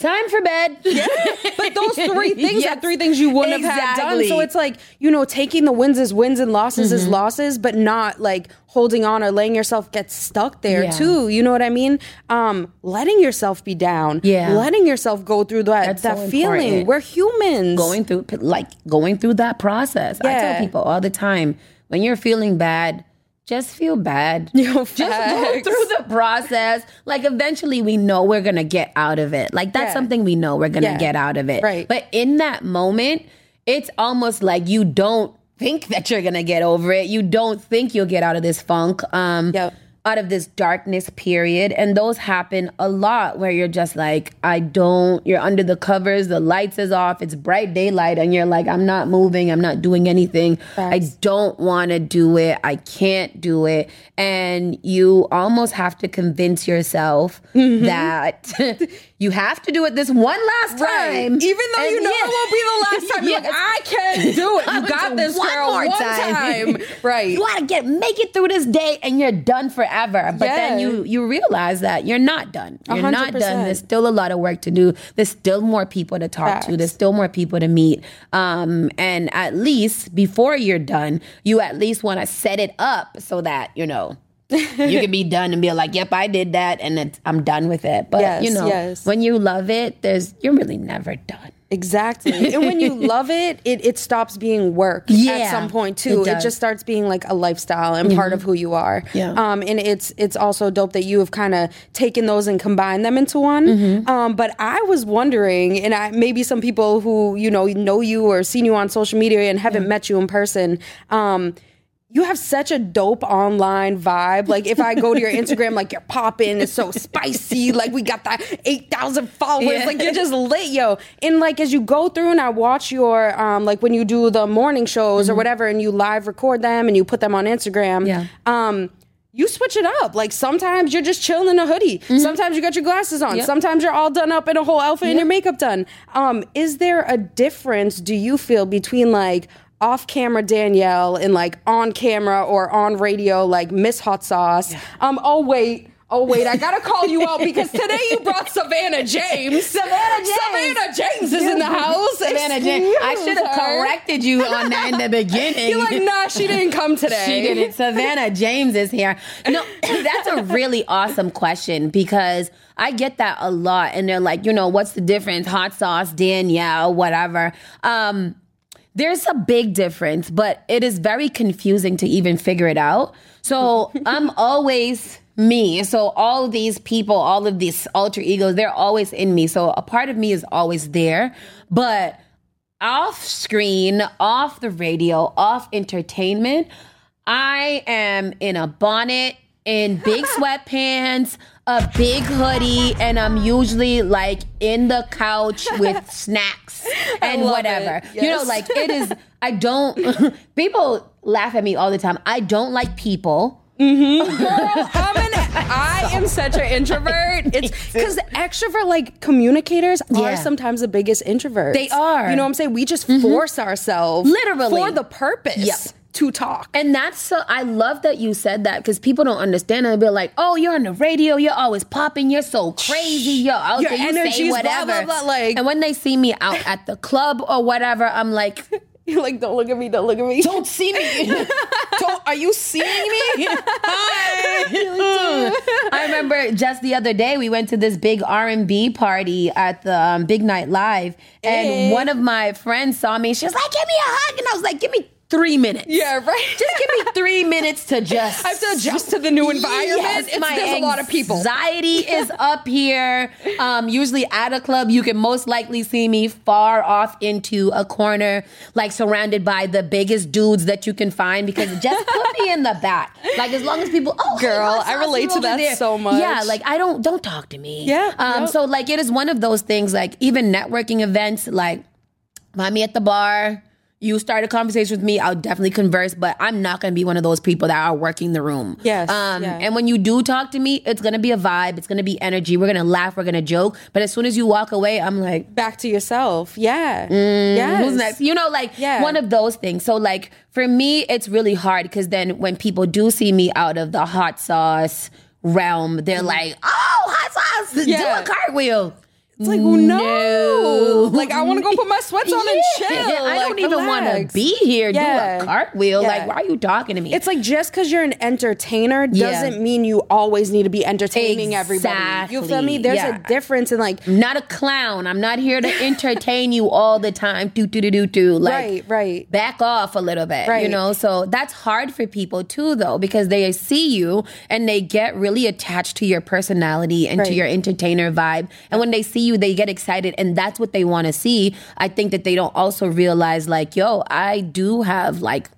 time for bed. but those three things Yes. are three things you wouldn't have had done. So it's like, you know, taking the wins as wins and losses as Mm-hmm. losses, but not like holding on or letting yourself get stuck there Yeah. too. You know what I mean? Um, letting yourself be down. Yeah. Letting yourself go through that That's that so feeling. important. We're humans. going through like going through that process. I tell people all the time when you're feeling bad, just feel bad. Yo, just go through the process. Like eventually we know we're gonna get out of it. Like that's Yeah. something we know we're gonna Yeah. get out of it. Right. But in that moment, it's almost like you don't think that you're gonna get over it. You don't think you'll get out of this funk. Um Yep. Out of this darkness period and those happen a lot where you're just like i don't you're under the covers the lights is off it's bright daylight and you're like i'm not moving i'm not doing anything i don't want to do it i can't do it and you almost have to convince yourself Mm-hmm. that you have to do it this one last time Even though you know it won't be the last time, you're like, I can do it. You got this, one girl. more one time. time. Right. You gotta get make it through this day and you're done forever. But then you you realize that you're not done. You're hundred not done. There's still a lot of work to do. There's still more people to talk Facts. to. There's still more people to meet. Um, and at least before you're done, you at least want to set it up so that you know. you can be done and be like, "Yep, I did that, and it's, I'm done with it." But Yes, you know, yes. when you love it, there's you're really never done. Exactly. and when you love it, it, it stops being work Yeah, at some point too. It. Mm-hmm. just starts being like a lifestyle and part of who you are. Yeah. Um, and it's it's also dope that you have kind of taken those and combined them into one. Mm-hmm. Um, but I was wondering, and I maybe some people who, you know, know you or seen you on social media and haven't met you in person, um, you have such a dope online vibe. Like if I go to your Instagram, like you're popping, it's so spicy. Like we got that eight thousand followers. Yeah. Like you're just lit, yo. And like as you go through and I watch your um like when you do the morning shows or whatever, and you live record them and you put them on Instagram. Yeah. Um. You switch it up. Like sometimes you're just chilling in a hoodie. Sometimes you got your glasses on. Yep. Sometimes you're all done up in a whole outfit and your makeup done. Um, is there a difference? Do you feel between like off camera Danielle and like on camera or on radio like Miss Hot Sauce? Um, oh wait. Oh wait, I gotta call you out because today you brought Savannah James. Savannah James. Savannah James is in the house. Savannah James, I should have corrected you on that in the beginning. You're like, nah, she didn't come today. She didn't. Savannah James is here. No, that's a really awesome question because I get that a lot. And they're like, you know, what's the difference? Hot sauce, Danielle, whatever. Um, there's a big difference, but it is very confusing to even figure it out. So I'm always me. So all these people, all of these alter egos, they're always in me. So a part of me is always there. But off screen, off the radio, off entertainment, I am in a bonnet, in big sweatpants, a big hoodie, and I'm usually like in the couch with snacks and whatever. it. You know, like it is, I don't, people laugh at me all the time. I don't like people. Mm-hmm. Girl, I'm an, I am such an introvert. It's because extrovert like communicators Yeah. are sometimes the biggest introverts. They are. You know what I'm saying? We just mm-hmm. force ourselves Literally. for the purpose Yep. To talk. And that's so I love that you said that because people don't understand and they'll be like, oh, you're on the radio, you're always popping, you're so crazy, you're out Your there, you say blah, whatever. blah, blah, like- and when they see me out at the club or whatever, I'm like, You're like, don't look at me, don't look at me. don't see me. don't, are you seeing me? Hi. I remember just the other day we went to this big R&B party at the um, Big Night Live, and Hey. one of my friends saw me. She was like, "Give me a hug," and I was like, "Give me three minutes." Yeah, right. Just give me three minutes to just. I have to adjust to the new environment. Yes, It's- my there's a lot of people. Anxiety is up here. Um, usually at a club, you can most likely see me far off into a corner, like surrounded by the biggest dudes that you can find. Because just put me in the back. Like as long as people, oh, Girl, hot I relate to that there. so much. Yeah, like I don't don't talk to me. Yeah, Um. yep. So like it is one of those things. Like even networking events, like find me at the bar. You start a conversation with me, I'll definitely converse, but I'm not gonna be one of those people that are working the room. Yes, Um, yeah. and when you do talk to me, it's gonna be a vibe, it's gonna be energy. We're gonna laugh, we're gonna joke. But as soon as you walk away, I'm like, Back to yourself. Yeah. yes. who's next? You know, like Yeah. one of those things. So like for me, it's really hard because then when people do see me out of the hot sauce realm, they're like, oh, hot sauce, Mm-hmm. Yeah. do a cartwheel. It's like, no. No. Like, I want to go put my sweats on and Yeah, chill. I Like, don't even want to be here. Yeah. Do a cartwheel. Yeah. Like, why are you talking to me? It's like just because you're an entertainer doesn't mean you always need to be entertaining everybody. You feel me? There's Yeah. a difference in like I'm not a clown. I'm not here to entertain you all the time. Do do do do do. Like, Right, right. Back off a little bit. Right. You know. So that's hard for people too, though, because they see you and they get really attached to your personality and to your entertainer vibe. And when they see you, they get excited, and that's what they want to see. I think that they don't also realize, like, yo, I do have like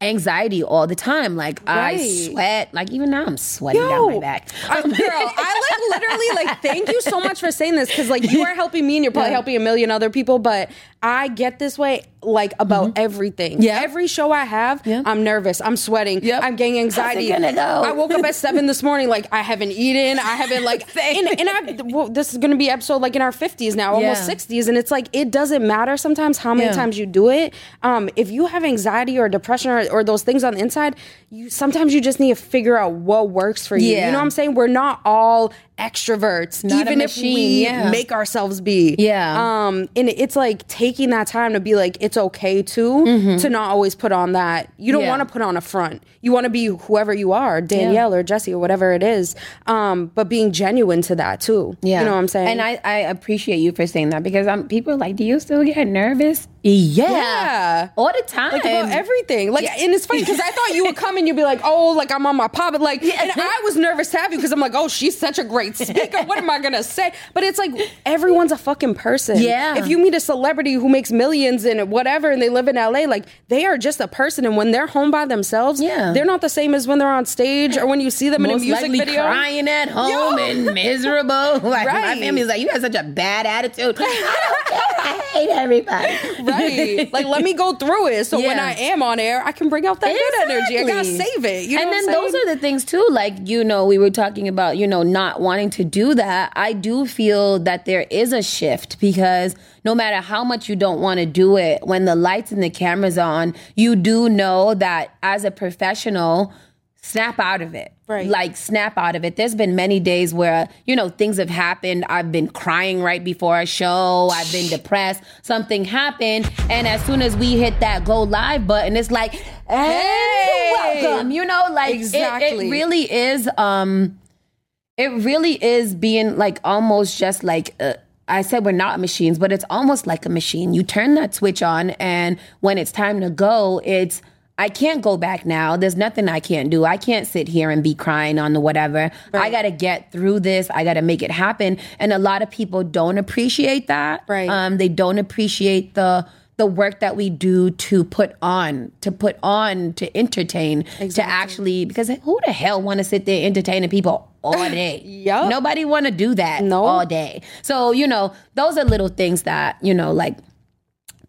anxiety all the time. Like I sweat. Like even now I'm sweating down my back. I, girl, I like literally like thank you so much for saying this because like you are helping me and you're probably helping a million other people, but I get this way like about everything. Mm-hmm. Yeah. Every show I have, Yeah. I'm nervous, I'm sweating, Yep. I'm getting anxiety. go? I woke up at seven this morning, like I haven't eaten, I haven't like and, and I well, this is gonna be episode like in our fifties now, almost Yeah. sixties, and it's like it doesn't matter sometimes how many Yeah. times you do it. Um, if you have anxiety or depression or, or those things on the inside, you sometimes you just need to figure out what works for you. Yeah. You know what I'm saying? We're not all extroverts, Not even if we yeah. make ourselves be. Yeah. Um, and it's like taking that time to be like, it's okay too, to not always put on that. You don't Mm-hmm. Yeah. want to put on a front. You want to be whoever you are, Danielle or Jesse or whatever it is. Um, but being genuine to that too. Yeah. You know what I'm saying? And I, I appreciate you for saying that because um, people are like, do you still get nervous? Yeah. Yeah. All the time. like about everything. Like, and it's funny because I thought you would come and you'd be like, "Oh, like I'm on my pop," but like, and I was nervous to have you because I'm like, "Oh, she's such a great speaker. What am I gonna say?" But it's like everyone's a fucking person. Yeah. If you meet a celebrity who makes millions and whatever, and they live in LA, like they are just a person, and when they're home by themselves, Yeah. they're not the same as when they're on stage or when you see them in a music likely video. crying at home Yo. and miserable. Like my family's like, you have such a bad attitude. I don't care. I hate everybody. Right. Like, let me go through it. So when I am on air, I can bring out that good energy. I gotta save it. You know and then those are the things too. Like you know, we were talking about you know not wanting to do that. I do feel that there is a shift because no matter how much you don't want to do it, when the lights and the cameras on, you do know that as a professional. Snap out of it. Right. Like, snap out of it. There's been many days where, you know, things have happened. I've been crying right before a show. I've been depressed. Something happened. And as soon as we hit that go live button, it's like, Hey! hey, welcome. You know, like, it- Exactly. it, really is, um, it really is being like almost just like, uh, I said we're not machines, but it's almost like a machine. You turn that switch on, and when it's time to go, it's I can't go back now. There's nothing I can't do. I can't sit here and be crying on the whatever. I got to get through this. I got to make it happen. And a lot of people don't appreciate that. Right. Um, they don't appreciate the the work that we do to put on, to put on, to entertain, to actually because who the hell want to sit there entertaining people all day? Yup. Nobody want to do that No. all day. So, you know, those are little things that, you know, like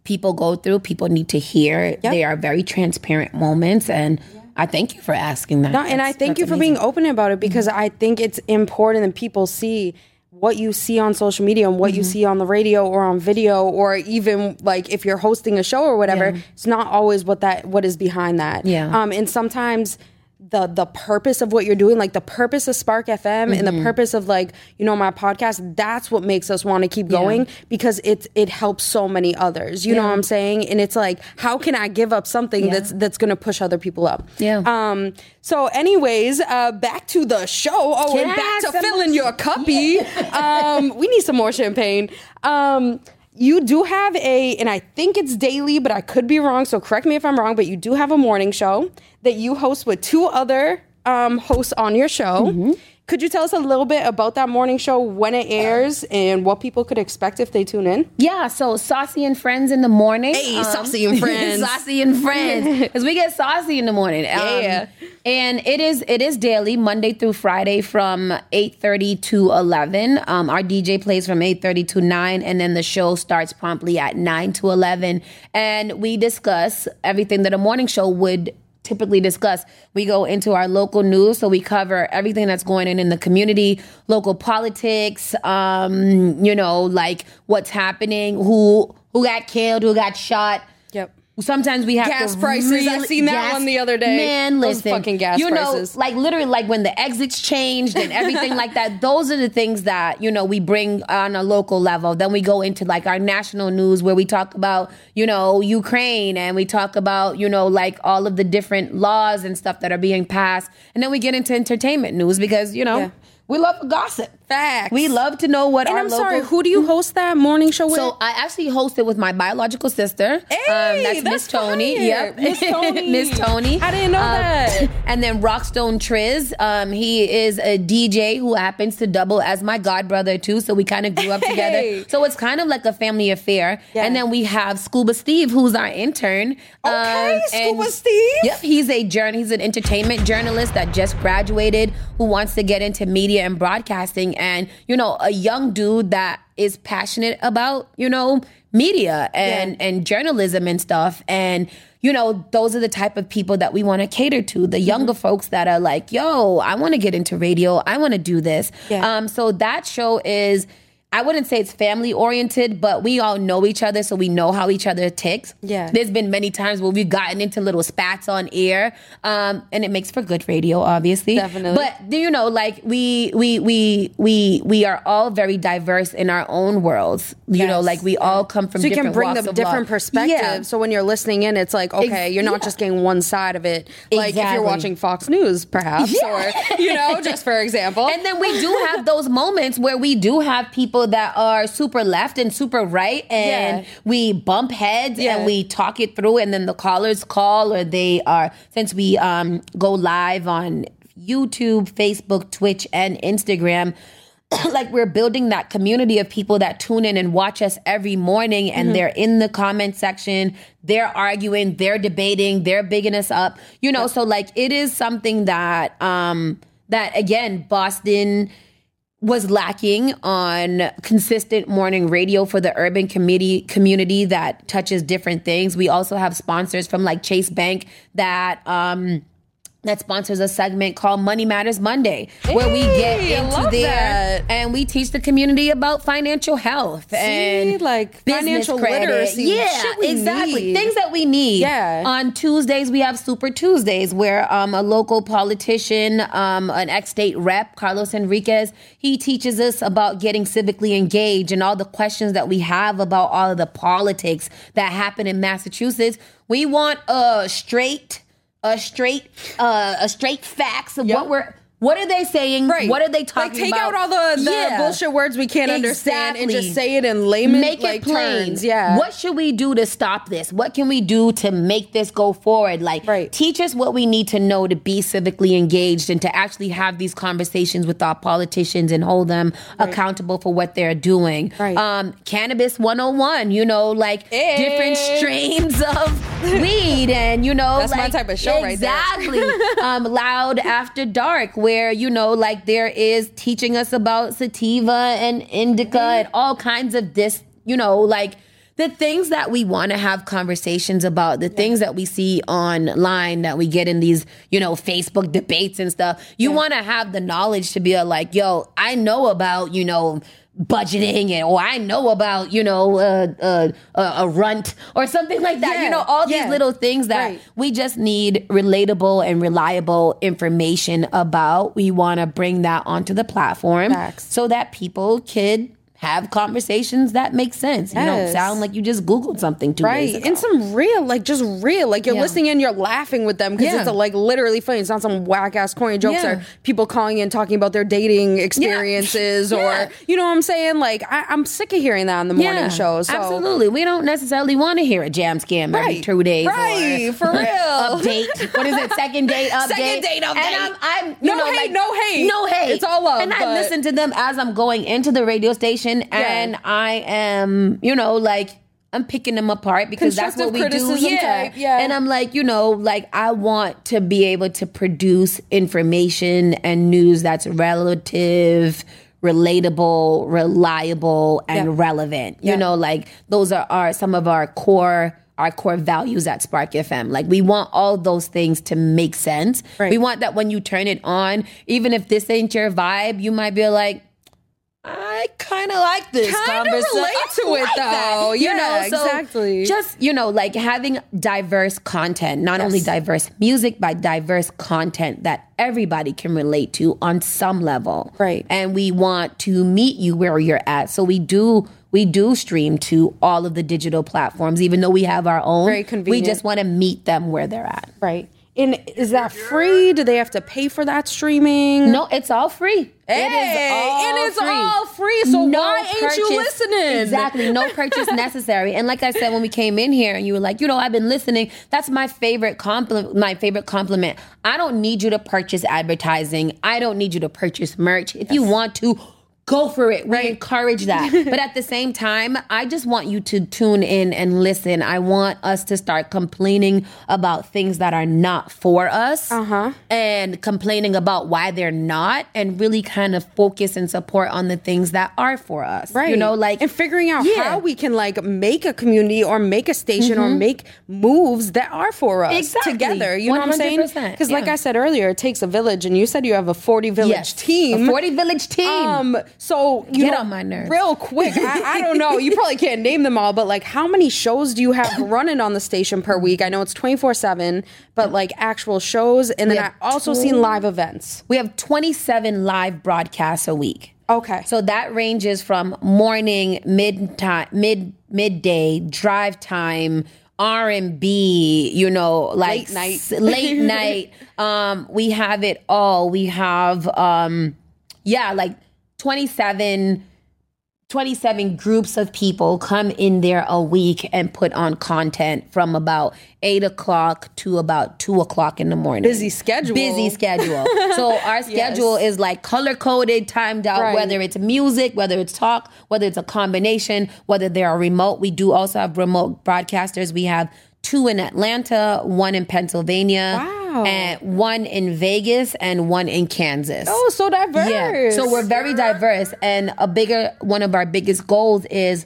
people go through, people need to hear. They are very transparent moments. And I thank you for asking that. No, and I thank you for amazing. being open about it because I think it's important that people see what you see on social media and what Mm-hmm. you see on the radio or on video or even like if you're hosting a show or whatever Yeah. it's not always what that what is behind that Yeah. um and sometimes the the purpose of what you're doing like the purpose of Spark FM and Mm-hmm. the purpose of like you know my podcast that's what makes us want to keep going because it it helps so many others you know what I'm saying and it's like how can I give up something that's that's going to push other people up Yeah. um. So, anyways, uh, back to the show. Oh, and back to filling your cuppy. um, we need some more champagne. Um, you do have a, and I think it's daily, but I could be wrong. So correct me if I'm wrong. But you do have a morning show that you host with two other um, hosts on your show. Mm-hmm. Could you tell us a little bit about that morning show, when it airs, and what people could expect if they tune in? Yeah, so Saucy and Friends in the morning. Um, Hey, Saucy and Friends. saucy and Friends. Because we get saucy in the morning. Um, Yeah. and it is it is daily, Monday through Friday from 8.30 to 11. Um, our DJ plays from 8.30 to 9, and then the show starts promptly at 9 to 11. And we discuss everything that a morning show would typically discuss. We go into our local news, so we cover everything that's going on in the community, local politics, um, you know, like what's happening, who who got killed, who got shot. Sometimes we have Gas prices. I really- seen that one the other day. Man, Those listen, fucking gas you prices. know, like literally, like when the exits changed and everything like that. Those are the things that you know we bring on a local level. Then we go into like our national news where we talk about you know Ukraine and we talk about you know like all of the different laws and stuff that are being passed. And then we get into entertainment news because you know Yeah. we love gossip. Facts. We love to know what And our I'm sorry, who do you host that morning show with? So I actually host it with my biological sister. Hey, um, that's, that's Miss Tony. fire. Yep, Miss Tony. Miss Tony. I didn't know Um, that. And then Rockstone Triz. Um, he is a DJ who happens to double as my godbrother too. So we kind of grew up Hey. together. So it's kind of like a family affair. Yeah. And then we have Scuba Steve, who's our intern. Okay, Um, Scuba and- Steve. Yep, he's a journal. He's an entertainment journalist that just graduated, who wants to get into media and broadcasting, and you know, a young dude that is passionate about you know media and Yeah. and journalism and stuff, and. You know, those are the type of people that we want to cater to. Mm-hmm. The younger folks that are like, yo, I want to get into radio. I want to do this. Yeah. Um, so that show is, I wouldn't say it's family oriented, but we all know each other. So we know how each other ticks. Yeah. There's been many times where we've gotten into little spats on air, um, and it makes for good radio, obviously. Definitely. But do you know, like we we we we we are all very diverse in our own worlds. You know, like we all come from so you can bring them different perspectives. Yeah. So when you're listening in, it's like, okay, Ex- you're not yeah. just getting one side of it. Like if you're watching Fox News, perhaps, Yeah. or you know, just for example. And then we do have those moments where we do have people that are super left and super right, and Yeah. we bump heads Yeah. and we talk it through, and then the callers call, or they are since we um, go live on YouTube, Facebook, Twitch, and Instagram. like we're building that community of people that tune in and watch us every morning and they're in the comment section they're arguing they're debating they're bigging us up you know so like it is something that um that again boston was lacking on consistent morning radio for the urban community community that touches different things. We also have sponsors from like Chase Bank that um that sponsors a segment called Money Matters Monday, where we get into there and we teach the community about financial health and like, financial credit. literacy, Yeah, exactly. need. Things that we need. Yeah. On Tuesdays, we have Super Tuesdays, where um, a local politician, um, an ex-state rep, Carlos Henriquez, he teaches us about getting civically engaged and all the questions that we have about all of the politics that happen in Massachusetts. We want a straight, a straight, uh, a straight facts of Yep. what we're. What are they saying? Right. What are they talking about? like, take about? out all the, the Yeah. bullshit words we can't understand and just say it in layman make like, it plain. terms. Yeah. What should we do to stop this? What can we do to make this go forward? Like, Right. teach us what we need to know to be civically engaged and to actually have these conversations with our politicians and hold them accountable for what they're doing. Right. Um, Cannabis 101, you know, like Hey. different strains of weed and, you know, That's my type of show right there. Exactly. um, Loud After Dark, where, you know, like there is teaching us about sativa and indica and all kinds of this, you know, like the things that we want to have conversations about, the things that we see online that we get in these, you know, Facebook debates and stuff. You want to have the knowledge to be like, yo, I know about, you know, budgeting and or I know about you know uh, uh, uh, a runt or something like that. Yeah, You know all these yeah. little things that Right. we just need relatable and reliable information about. We want to bring that onto the platform Facts. so that people could have conversations that make sense. You don't sound like you just Googled something two days Right, ago. and some real, like just real, like you're Yeah. listening and you're laughing with them because Yeah. it's like literally funny. It's not some whack ass corny jokes Yeah. or people calling in talking about their dating experiences or you know what I'm saying. Like I, I'm sick of hearing that on the morning show. So Absolutely. We don't necessarily want to hear a jam scam every Right. two days. Right, or for real. update. What is it? Second date update. Second date update. And I'm, I'm you No know, hate, like, no hate. No hate. It's all love, And I listen to them as I'm going into the radio station, and I am, you know, like. I'm picking them apart because that's what we do. Yeah. type, yeah. And I'm like, you know, like I want to be able to produce information and news that's relative, relatable, reliable, and Yeah. relevant. You Yeah. know, like those are our some of our core our core values at Spark FM. Like we want all those things to make sense. Right. We want that when you turn it on, even if this ain't your vibe, you might be like, I kind of like this Kinda conversation. relate to it, like though. You Yeah, know, so exactly. Just you know, like having diverse content, not only diverse music, but diverse content that everybody can relate to on some level. Right. And we want to meet you where you're at. So we do we do stream to all of the digital platforms, even though we have our own. Very convenient. We just want to meet them where they're at. Right. And is that free? Do they have to pay for that streaming? No, it's all free. Hey, it is all and it's free. all free. So why ain't you purchase- listening? Exactly, no purchase necessary. And like I said when we came in here, and you were like, you know, I've been listening. That's my favorite compliment. My favorite compliment. I don't need you to purchase advertising. I don't need you to purchase merch. If you want to. Go for it. We encourage that. but at the same time, I just want you to tune in and listen. I want us to start complaining about things that are not for us Uh-huh. and complaining about why they're not and really kind of focus and support on the things that are for us. Right. You know, like and figuring out Yeah. Mm-hmm. how we can like make a community or make a station or make moves that are for us Exactly. together. You know what I'm saying? 100%, Because like. I said earlier, it takes a village, and you said you have a 40 village Yes. team. A 40 village team. Um, so you Get know, on my nerves. Real quick, I, I don't know. You probably can't name them all, but like, how many shows do you have running on the station per week? I know it's 24 seven, but like actual shows, and then I also seen live events. we have 27 live broadcasts a week. Okay. So that ranges from morning, mid time, mid midday, drive time, R and B, you know, like Late night. s- late night. Um, we have it all. We have um, yeah, like 27 27 groups of people come in there a week and put on content from about eight o'clock to about two o'clock in the morning. Busy schedule. Busy schedule. so our schedule is like color coded, timed out, Right. whether it's music, whether it's talk, whether it's a combination, whether they are remote. We do also have remote broadcasters. We have two in Atlanta, one in Pennsylvania, Wow. and one in Vegas, and one in Kansas. Oh, so diverse. Yeah. So we're very diverse. And a bigger one of our biggest goals is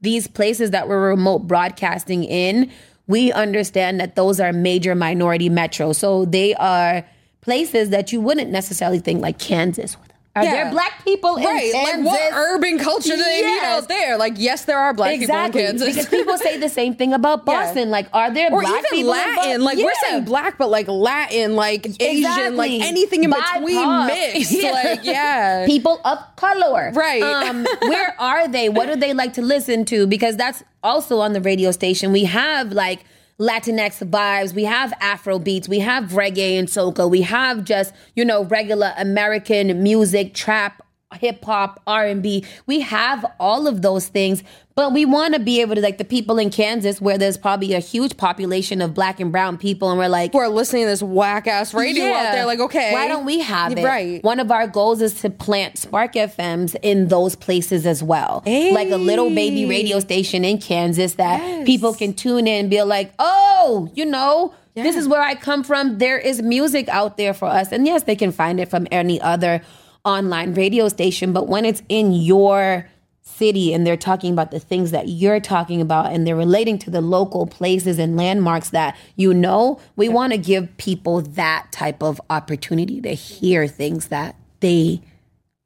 these places that we're remote broadcasting in, we understand that those are major minority metros. So they are places that you wouldn't necessarily think like Kansas. Are Yeah. there black people in Right, Kansas? like what urban culture do they need out there? Like, yes, there are black Exactly. people in Kansas. Because people say the same thing about Yeah. Boston. Like, are there or black even Latin. Like we're saying black, but like Latin, like Asian, like anything in between mixed. Yeah. Like yeah. people of color. Right. Um, where are they? What do they like to listen to? Because that's also on the radio station. We have like Latinx vibes. We have Afro beats. We have reggae and soca. We have just you know regular American music, trap, hip hop, R and B. We have all of those things, but we want to be able to like the people in Kansas where there's probably a huge population of black and brown people, and we're like. Who are listening to this whack ass radio out there? Like, okay, Why don't we have it? Right. One of our goals is to plant Spark FMs in those places as well. Like a little baby radio station in Kansas that Yes. people can tune in and be like, oh, you know, this is where I come from. There is music out there for us. And yes, they can find it from any other online radio station. But when it's in your city and they're talking about the things that you're talking about and they're relating to the local places and landmarks that you know, we want to give people that type of opportunity to hear things that they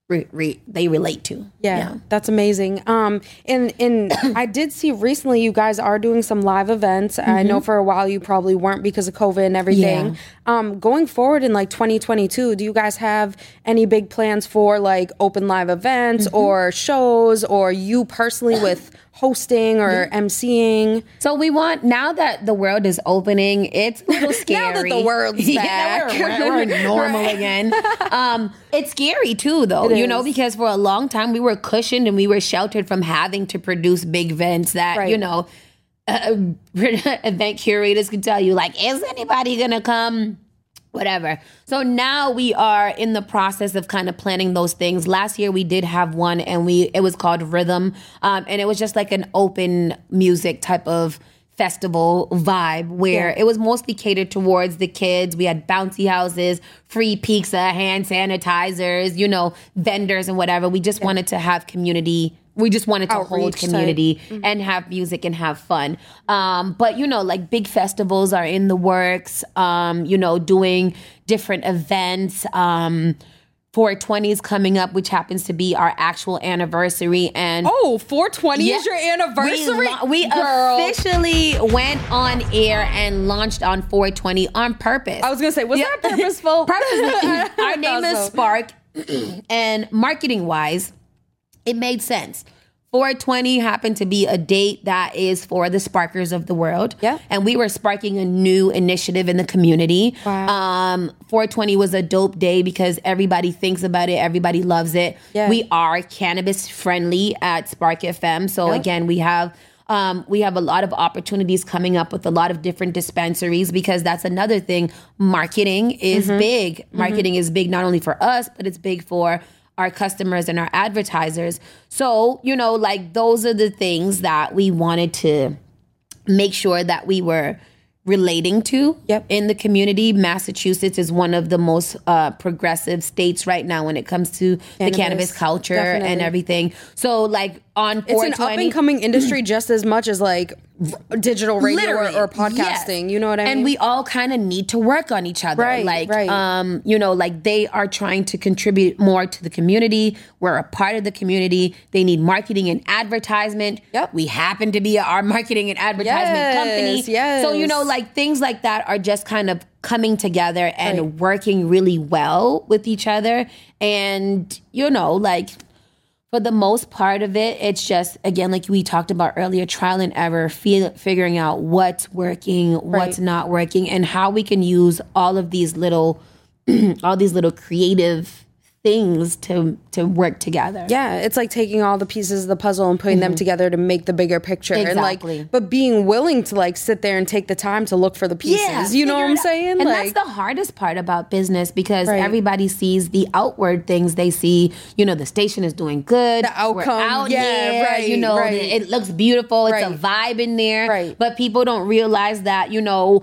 re- re- they relate to. Yeah, that's amazing. Um, and and I did see recently you guys are doing some live events. I know for a while you probably weren't because of COVID and everything. Yeah. Um, going forward in like 2022, do you guys have any big plans for like open live events or shows or you personally with hosting or emceeing? So we want now that the world is opening, it's a little scary. Now that the world's Yeah, back. we're, we're normal again. Um, it's scary too, though. you know, because for a long time we were cushioned and we were sheltered from having to produce big events that Right. you know uh, event curators can tell you like, is anybody gonna come? Whatever. So now we are in the process of kind of planning those things. Last year we did have one, and we it was called Rhythm, um, and it was just like an open music type of festival vibe where Yeah. it was mostly catered towards the kids. We had bouncy houses, free pizza, hand sanitizers, you know, vendors and whatever. We just wanted to have community. We just wanted to hold Outreach community and have music and have fun. Um, but you know, like big festivals are in the works. Um, you know, doing different events. Um, 420 is coming up, which happens to be our actual anniversary. And Oh, 420 Yeah. is your anniversary? we, lo- we officially went on air and launched on 420 on purpose. I was gonna say, was that purposeful? Purposely. Our name is so. Spark, and marketing wise, it made sense. 420 happened to be a date that is for the sparkers of the world. Yeah. And we were sparking a new initiative in the community. Wow. Um, 420 was a dope day because everybody thinks about it, everybody loves it. Yeah. We are cannabis friendly at Spark FM. So again, we have um, we have a lot of opportunities coming up with a lot of different dispensaries because that's another thing. Marketing is Mm-hmm. big. Marketing is big not only for us, but it's big for our customers and our advertisers. So, you know, like those are the things that we wanted to make sure that we were relating to Yep. in the community. Massachusetts is one of the most uh, progressive states right now when it comes to the Cannabis, cannabis culture and everything. So, like on It's an up and coming industry just as much as like digital radio or, or podcasting. yes. You know what I mean? And we all kind of need to work on each other. Right, like, right. um, you know, like they are trying to contribute more to the community. We're a part of the community. They need marketing and advertisement. Yep. We happen to be our marketing and advertisement Yes, company. yes. So, you know, like things like that are just kind of coming together and Right. working really well with each other. And, you know, like for the most part of it, it's just again, like we talked about earlier, trial and error, feel, figuring out what's working, what's Right. not working, and how we can use all of these little, all these little creative things to to work together. yeah, it's like taking all the pieces of the puzzle and putting them together to make the bigger picture. And Exactly. like, but being willing to like sit there and take the time to look for the pieces. Yeah, you know what I'm saying? And like, that's the hardest part about business because Right. everybody sees the outward things. They see, you know, the station is doing good. The outcome. out Yeah, here, right, You know, right. it looks beautiful. It's a vibe in there. Right. But people don't realize that, you know,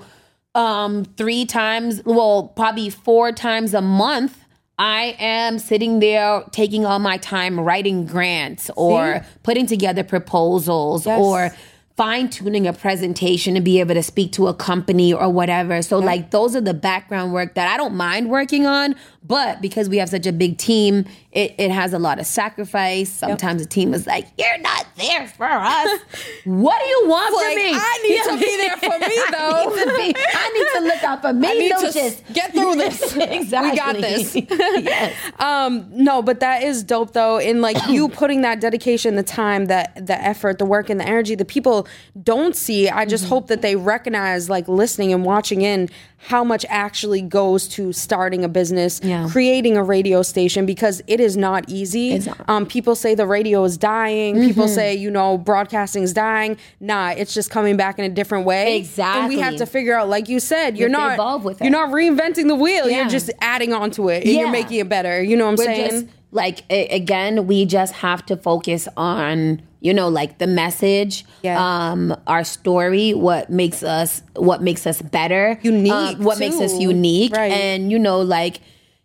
um, three times, well, probably four times a month. I am sitting there taking all my time writing grants or putting together proposals Yes. or fine tuning a presentation to be able to speak to a company or whatever. So, like, those are the background work that I don't mind working on, but because we have such a big team, it, it has a lot of sacrifice. Sometimes the team is like, You're not there for us. what do you want Like, from me? I need to be there for me, though. I need to, be, I need to look out for me. I need to Lucius. s- get through this. exactly. We got this. yes. Um, no, but that is dope though. And like you putting that dedication, the time, that the effort, the work, and the energy, the people don't see. I just Mm-hmm. hope that they recognize, like listening and watching in, how much actually goes to starting a business, Yeah. creating a radio station, because it is not easy. It's not. Mm-hmm. Um, people say the radio is dying. People say you know broadcasting is dying. Nah, it's just coming back in a different way. Exactly. And we have to figure out, like you said, you're not evolve with it. you're not reinventing the wheel. Yeah. You're just adding on to it and you're making it better. You know what I'm We're saying? just like again, we just have to focus on you know like the message, Yeah. um, our story, what makes us what makes us better, Unique, um, what makes us unique, Right. and you know like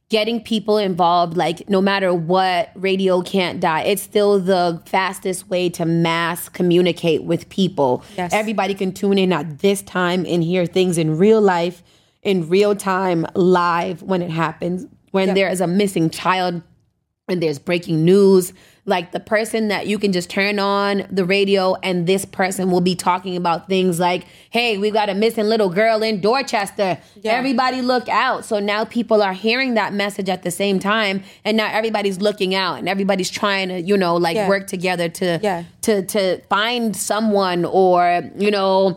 getting people involved like no matter what radio can't die it's still the fastest way to mass communicate with people Yes. everybody can tune in at this time and hear things in real life in real time live when it happens when Yep. there is a missing child and there's breaking news like the person that you can just turn on the radio and this person will be talking about things like hey we got a missing little girl in dorchester Yeah. everybody look out so now people are hearing that message at the same time and now everybody's looking out and everybody's trying to you know like Yeah. work together to Yeah. to to find someone or you know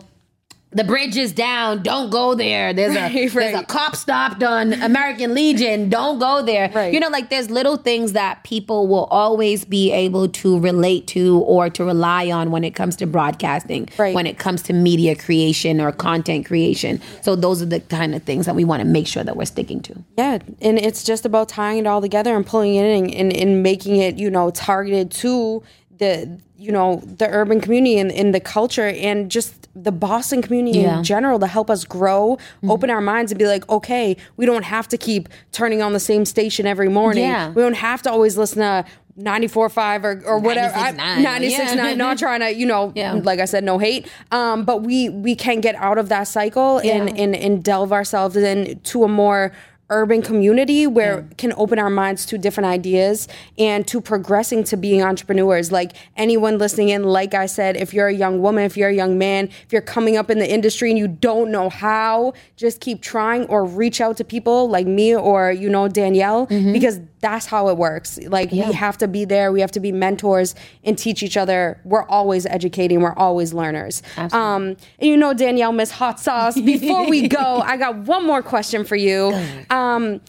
the bridge is down. Don't go there. There's a Right, there's a cop stopped on American Legion. Don't go there. Right. You know, like there's little things that people will always be able to relate to or to rely on when it comes to broadcasting. Right. When it comes to media creation or content creation. So those are the kind of things that we want to make sure that we're sticking to. Yeah, and it's just about tying it all together and pulling it in and, and making it, you know, targeted to the, you know, the urban community and, and the culture and just the Boston community Yeah. Mm-hmm. in general to help us grow, open our minds and be like, okay, we don't have to keep turning on the same station every morning. Yeah. We don't have to always listen to 94.5 or, or whatever. I- 96.9, 96.9, yeah. not trying to, you know, Yeah. like I said, no hate. Um, but we we can get out of that cycle and, and and delve ourselves into a more urban community where can open our minds to different ideas and to progressing to being entrepreneurs. Like anyone listening in like i said if you're a young woman if you're a young man if you're coming up in the industry and you don't know how just keep trying or reach out to people like me or you know danielle mm-hmm. because that's how it works. Like Yeah. we have to be there. We have to be mentors and teach each other. We're always educating. We're always learners. Um, and you know, Danielle, Miss Hot Sauce. Before we go, I got one more question for you. Um,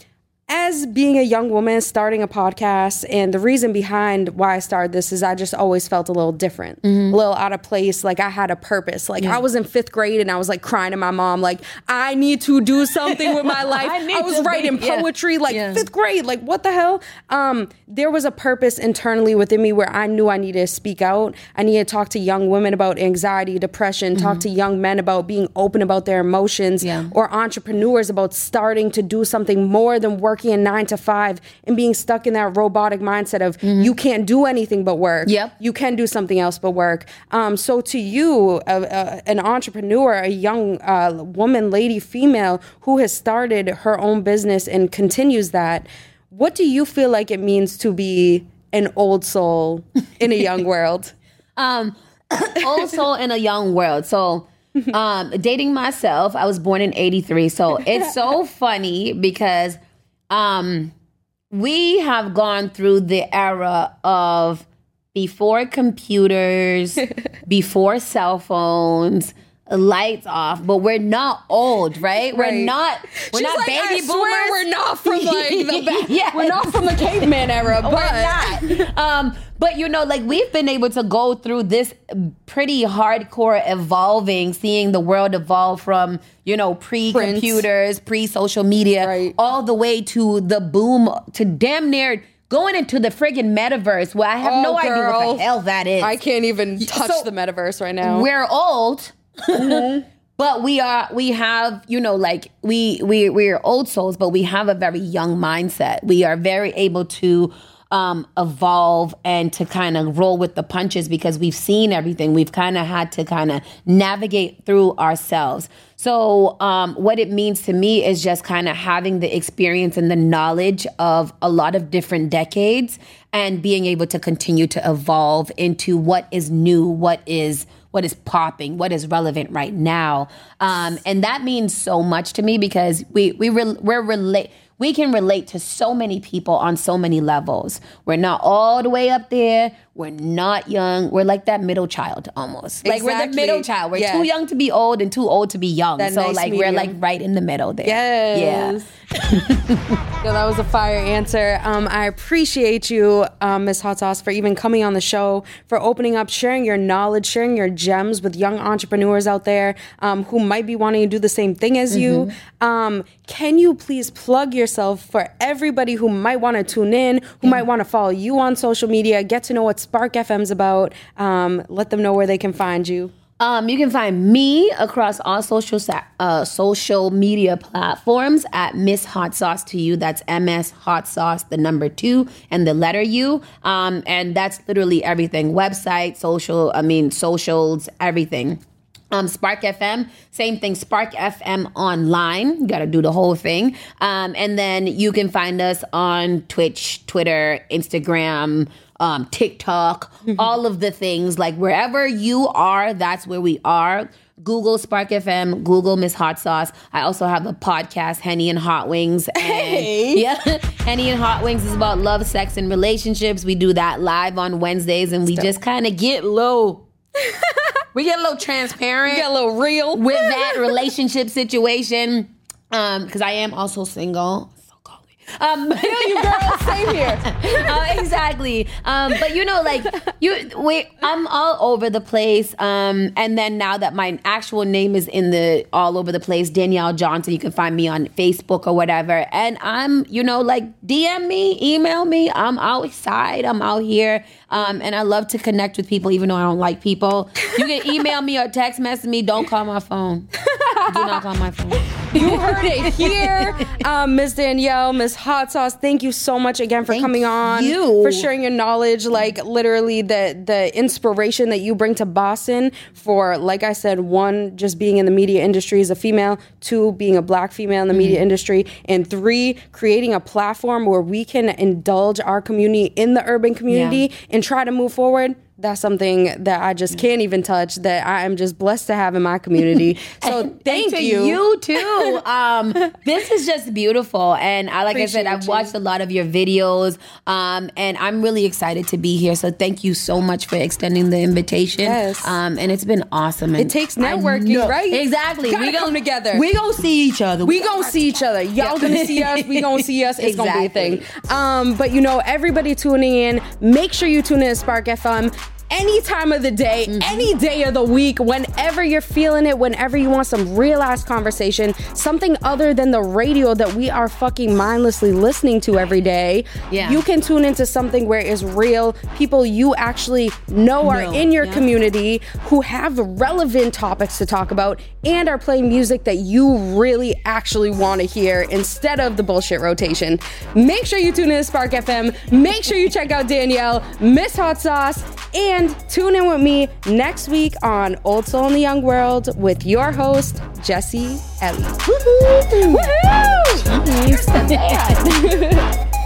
as being a young woman starting a podcast, and the reason behind why I started this is I just always felt a little different, Mm-hmm. a little out of place. Like I had a purpose. Like I was in fifth grade and I was like crying to my mom, like I need to do something with my life. I I, was to be- writing yeah. poetry like Yeah. fifth grade. Like what the hell? Um, there was a purpose internally within me where I knew I needed to speak out. I needed to talk to young women about anxiety, depression, talk to young men about being open about their emotions, Mm-hmm. Yeah. or entrepreneurs about starting to do something more than working a nine to five and being stuck in that robotic mindset of you can't do anything but work. Mm-hmm. Yep. You can do something else but work. Um, so to you, an entrepreneur, a young uh, woman, lady, female who has started her own business and continues that, what do you feel like it means to be an old soul in a young world? um old soul in a young world so um dating myself i was born in 83 so it's so funny because um we have gone through the era of before computers before cell phones lights off but we're not old right, we're not we're She's not like, baby I boomers swear we're not from like the back. Yes. We're not from the caveman era, but we're not. Um, but you know, like we've been able to go through this pretty hardcore evolving, seeing the world evolve from you know pre-computers, pre-social media, Right. all the way to the boom to damn near going into the friggin' metaverse, where I have Oh, no idea what the hell that is. I can't even touch So- the metaverse right now. We're old. But we are we have, you know, like we we we're old souls, but we have a very young mindset. We are very able to um evolve and to kind of roll with the punches because we've seen everything. We've kind of had to kind of navigate through ourselves. So um what it means to me is just kind of having the experience and the knowledge of a lot of different decades and being able to continue to evolve into what is new, what is what is popping, what is relevant right now, um, and that means so much to me because we we re- we're relate we can relate to so many people on so many levels. We're not all the way up there. We're not young. We're like that middle child almost. Like we're the middle child. We're Yeah. too young to be old and too old to be young. That so nice like we're like right in the middle there. Yes. Yo, that was a fire answer. Um, I appreciate you, um, Miss Hot Sauce, for even coming on the show, for opening up, sharing your knowledge, sharing your gems with young entrepreneurs out there um, who might be wanting to do the same thing as you. Um, can you please plug yourself for everybody who might want to tune in, who might want to follow you on social media, get to know what Spark FM's about, um, let them know where they can find you. Um, you can find me across all social sa- uh, social media platforms at Miss Hot Sauce to you. That's MS Hot Sauce, the number two and the letter U. Um, and that's literally everything: website, social. I mean, socials, everything. Um, Spark FM, same thing. Spark FM online. You got to do the whole thing. Um, and then you can find us on Twitch, Twitter, Instagram, um, TikTok, all of the things. Like wherever you are, that's where we are. Google Spark FM, Google Miss Hot Sauce. I also have a podcast, Henny and Hot Wings. And Hey. yeah, Henny and Hot Wings is about love, sex, and relationships. We do that live on Wednesdays, and we just kind of get low. we get a little transparent We Get a little real. with that relationship situation. Um, because I am also single. So call me. Um, you girl, same here. uh, exactly. Um, but you know, like you, wait, I'm all over the place. Um, and then now that my actual name is in the all over the place, Danielle Johnson, you can find me on Facebook or whatever. And I'm, you know, like DM me, email me. I'm outside. I'm out here. Um, and I love to connect with people, even though I don't like people. You can email me or text message me. Don't call my phone. Do not call my phone. You heard it here. Um, Miss Danielle, Miss Hot Sauce, thank you so much again for Thank coming on. you. For sharing your knowledge, like literally the the inspiration that you bring to Boston for, like I said, one, just being in the media industry as a female, two, being a black female in the media industry, and three, creating a platform where we can indulge our community in the urban community and try to move forward. That's something that I just can't even touch. That I am just blessed to have in my community. So thank and to you. you too. Um, this is just beautiful, and I, like I said, I've you. watched a lot of your videos, um, and I'm really excited to be here. So thank you so much for extending the invitation. Yes. um, and it's been awesome. And It takes networking, right? Exactly. Gotta we come together. We gonna see each other. we gonna see each other. Y'all gonna see us. We gonna see us. It's gonna be a thing. Um, but you know, everybody tuning in, make sure you tune in to Spark FM. Any time of the day, Mm-hmm. any day of the week, whenever you're feeling it, whenever you want some real ass conversation, something other than the radio that we are fucking mindlessly listening to every day, Yeah. you can tune into something where it's real. People you actually know are in your yeah. community who have relevant topics to talk about and are playing music that you really actually want to hear instead of the bullshit rotation. Make sure you tune in to Spark FM. Make sure you check out Danielle, Miss Hot Sauce, and tune in with me next week on Old Soul in the Young World with your host, Jesse Ellie. Woohoo! Woohoo!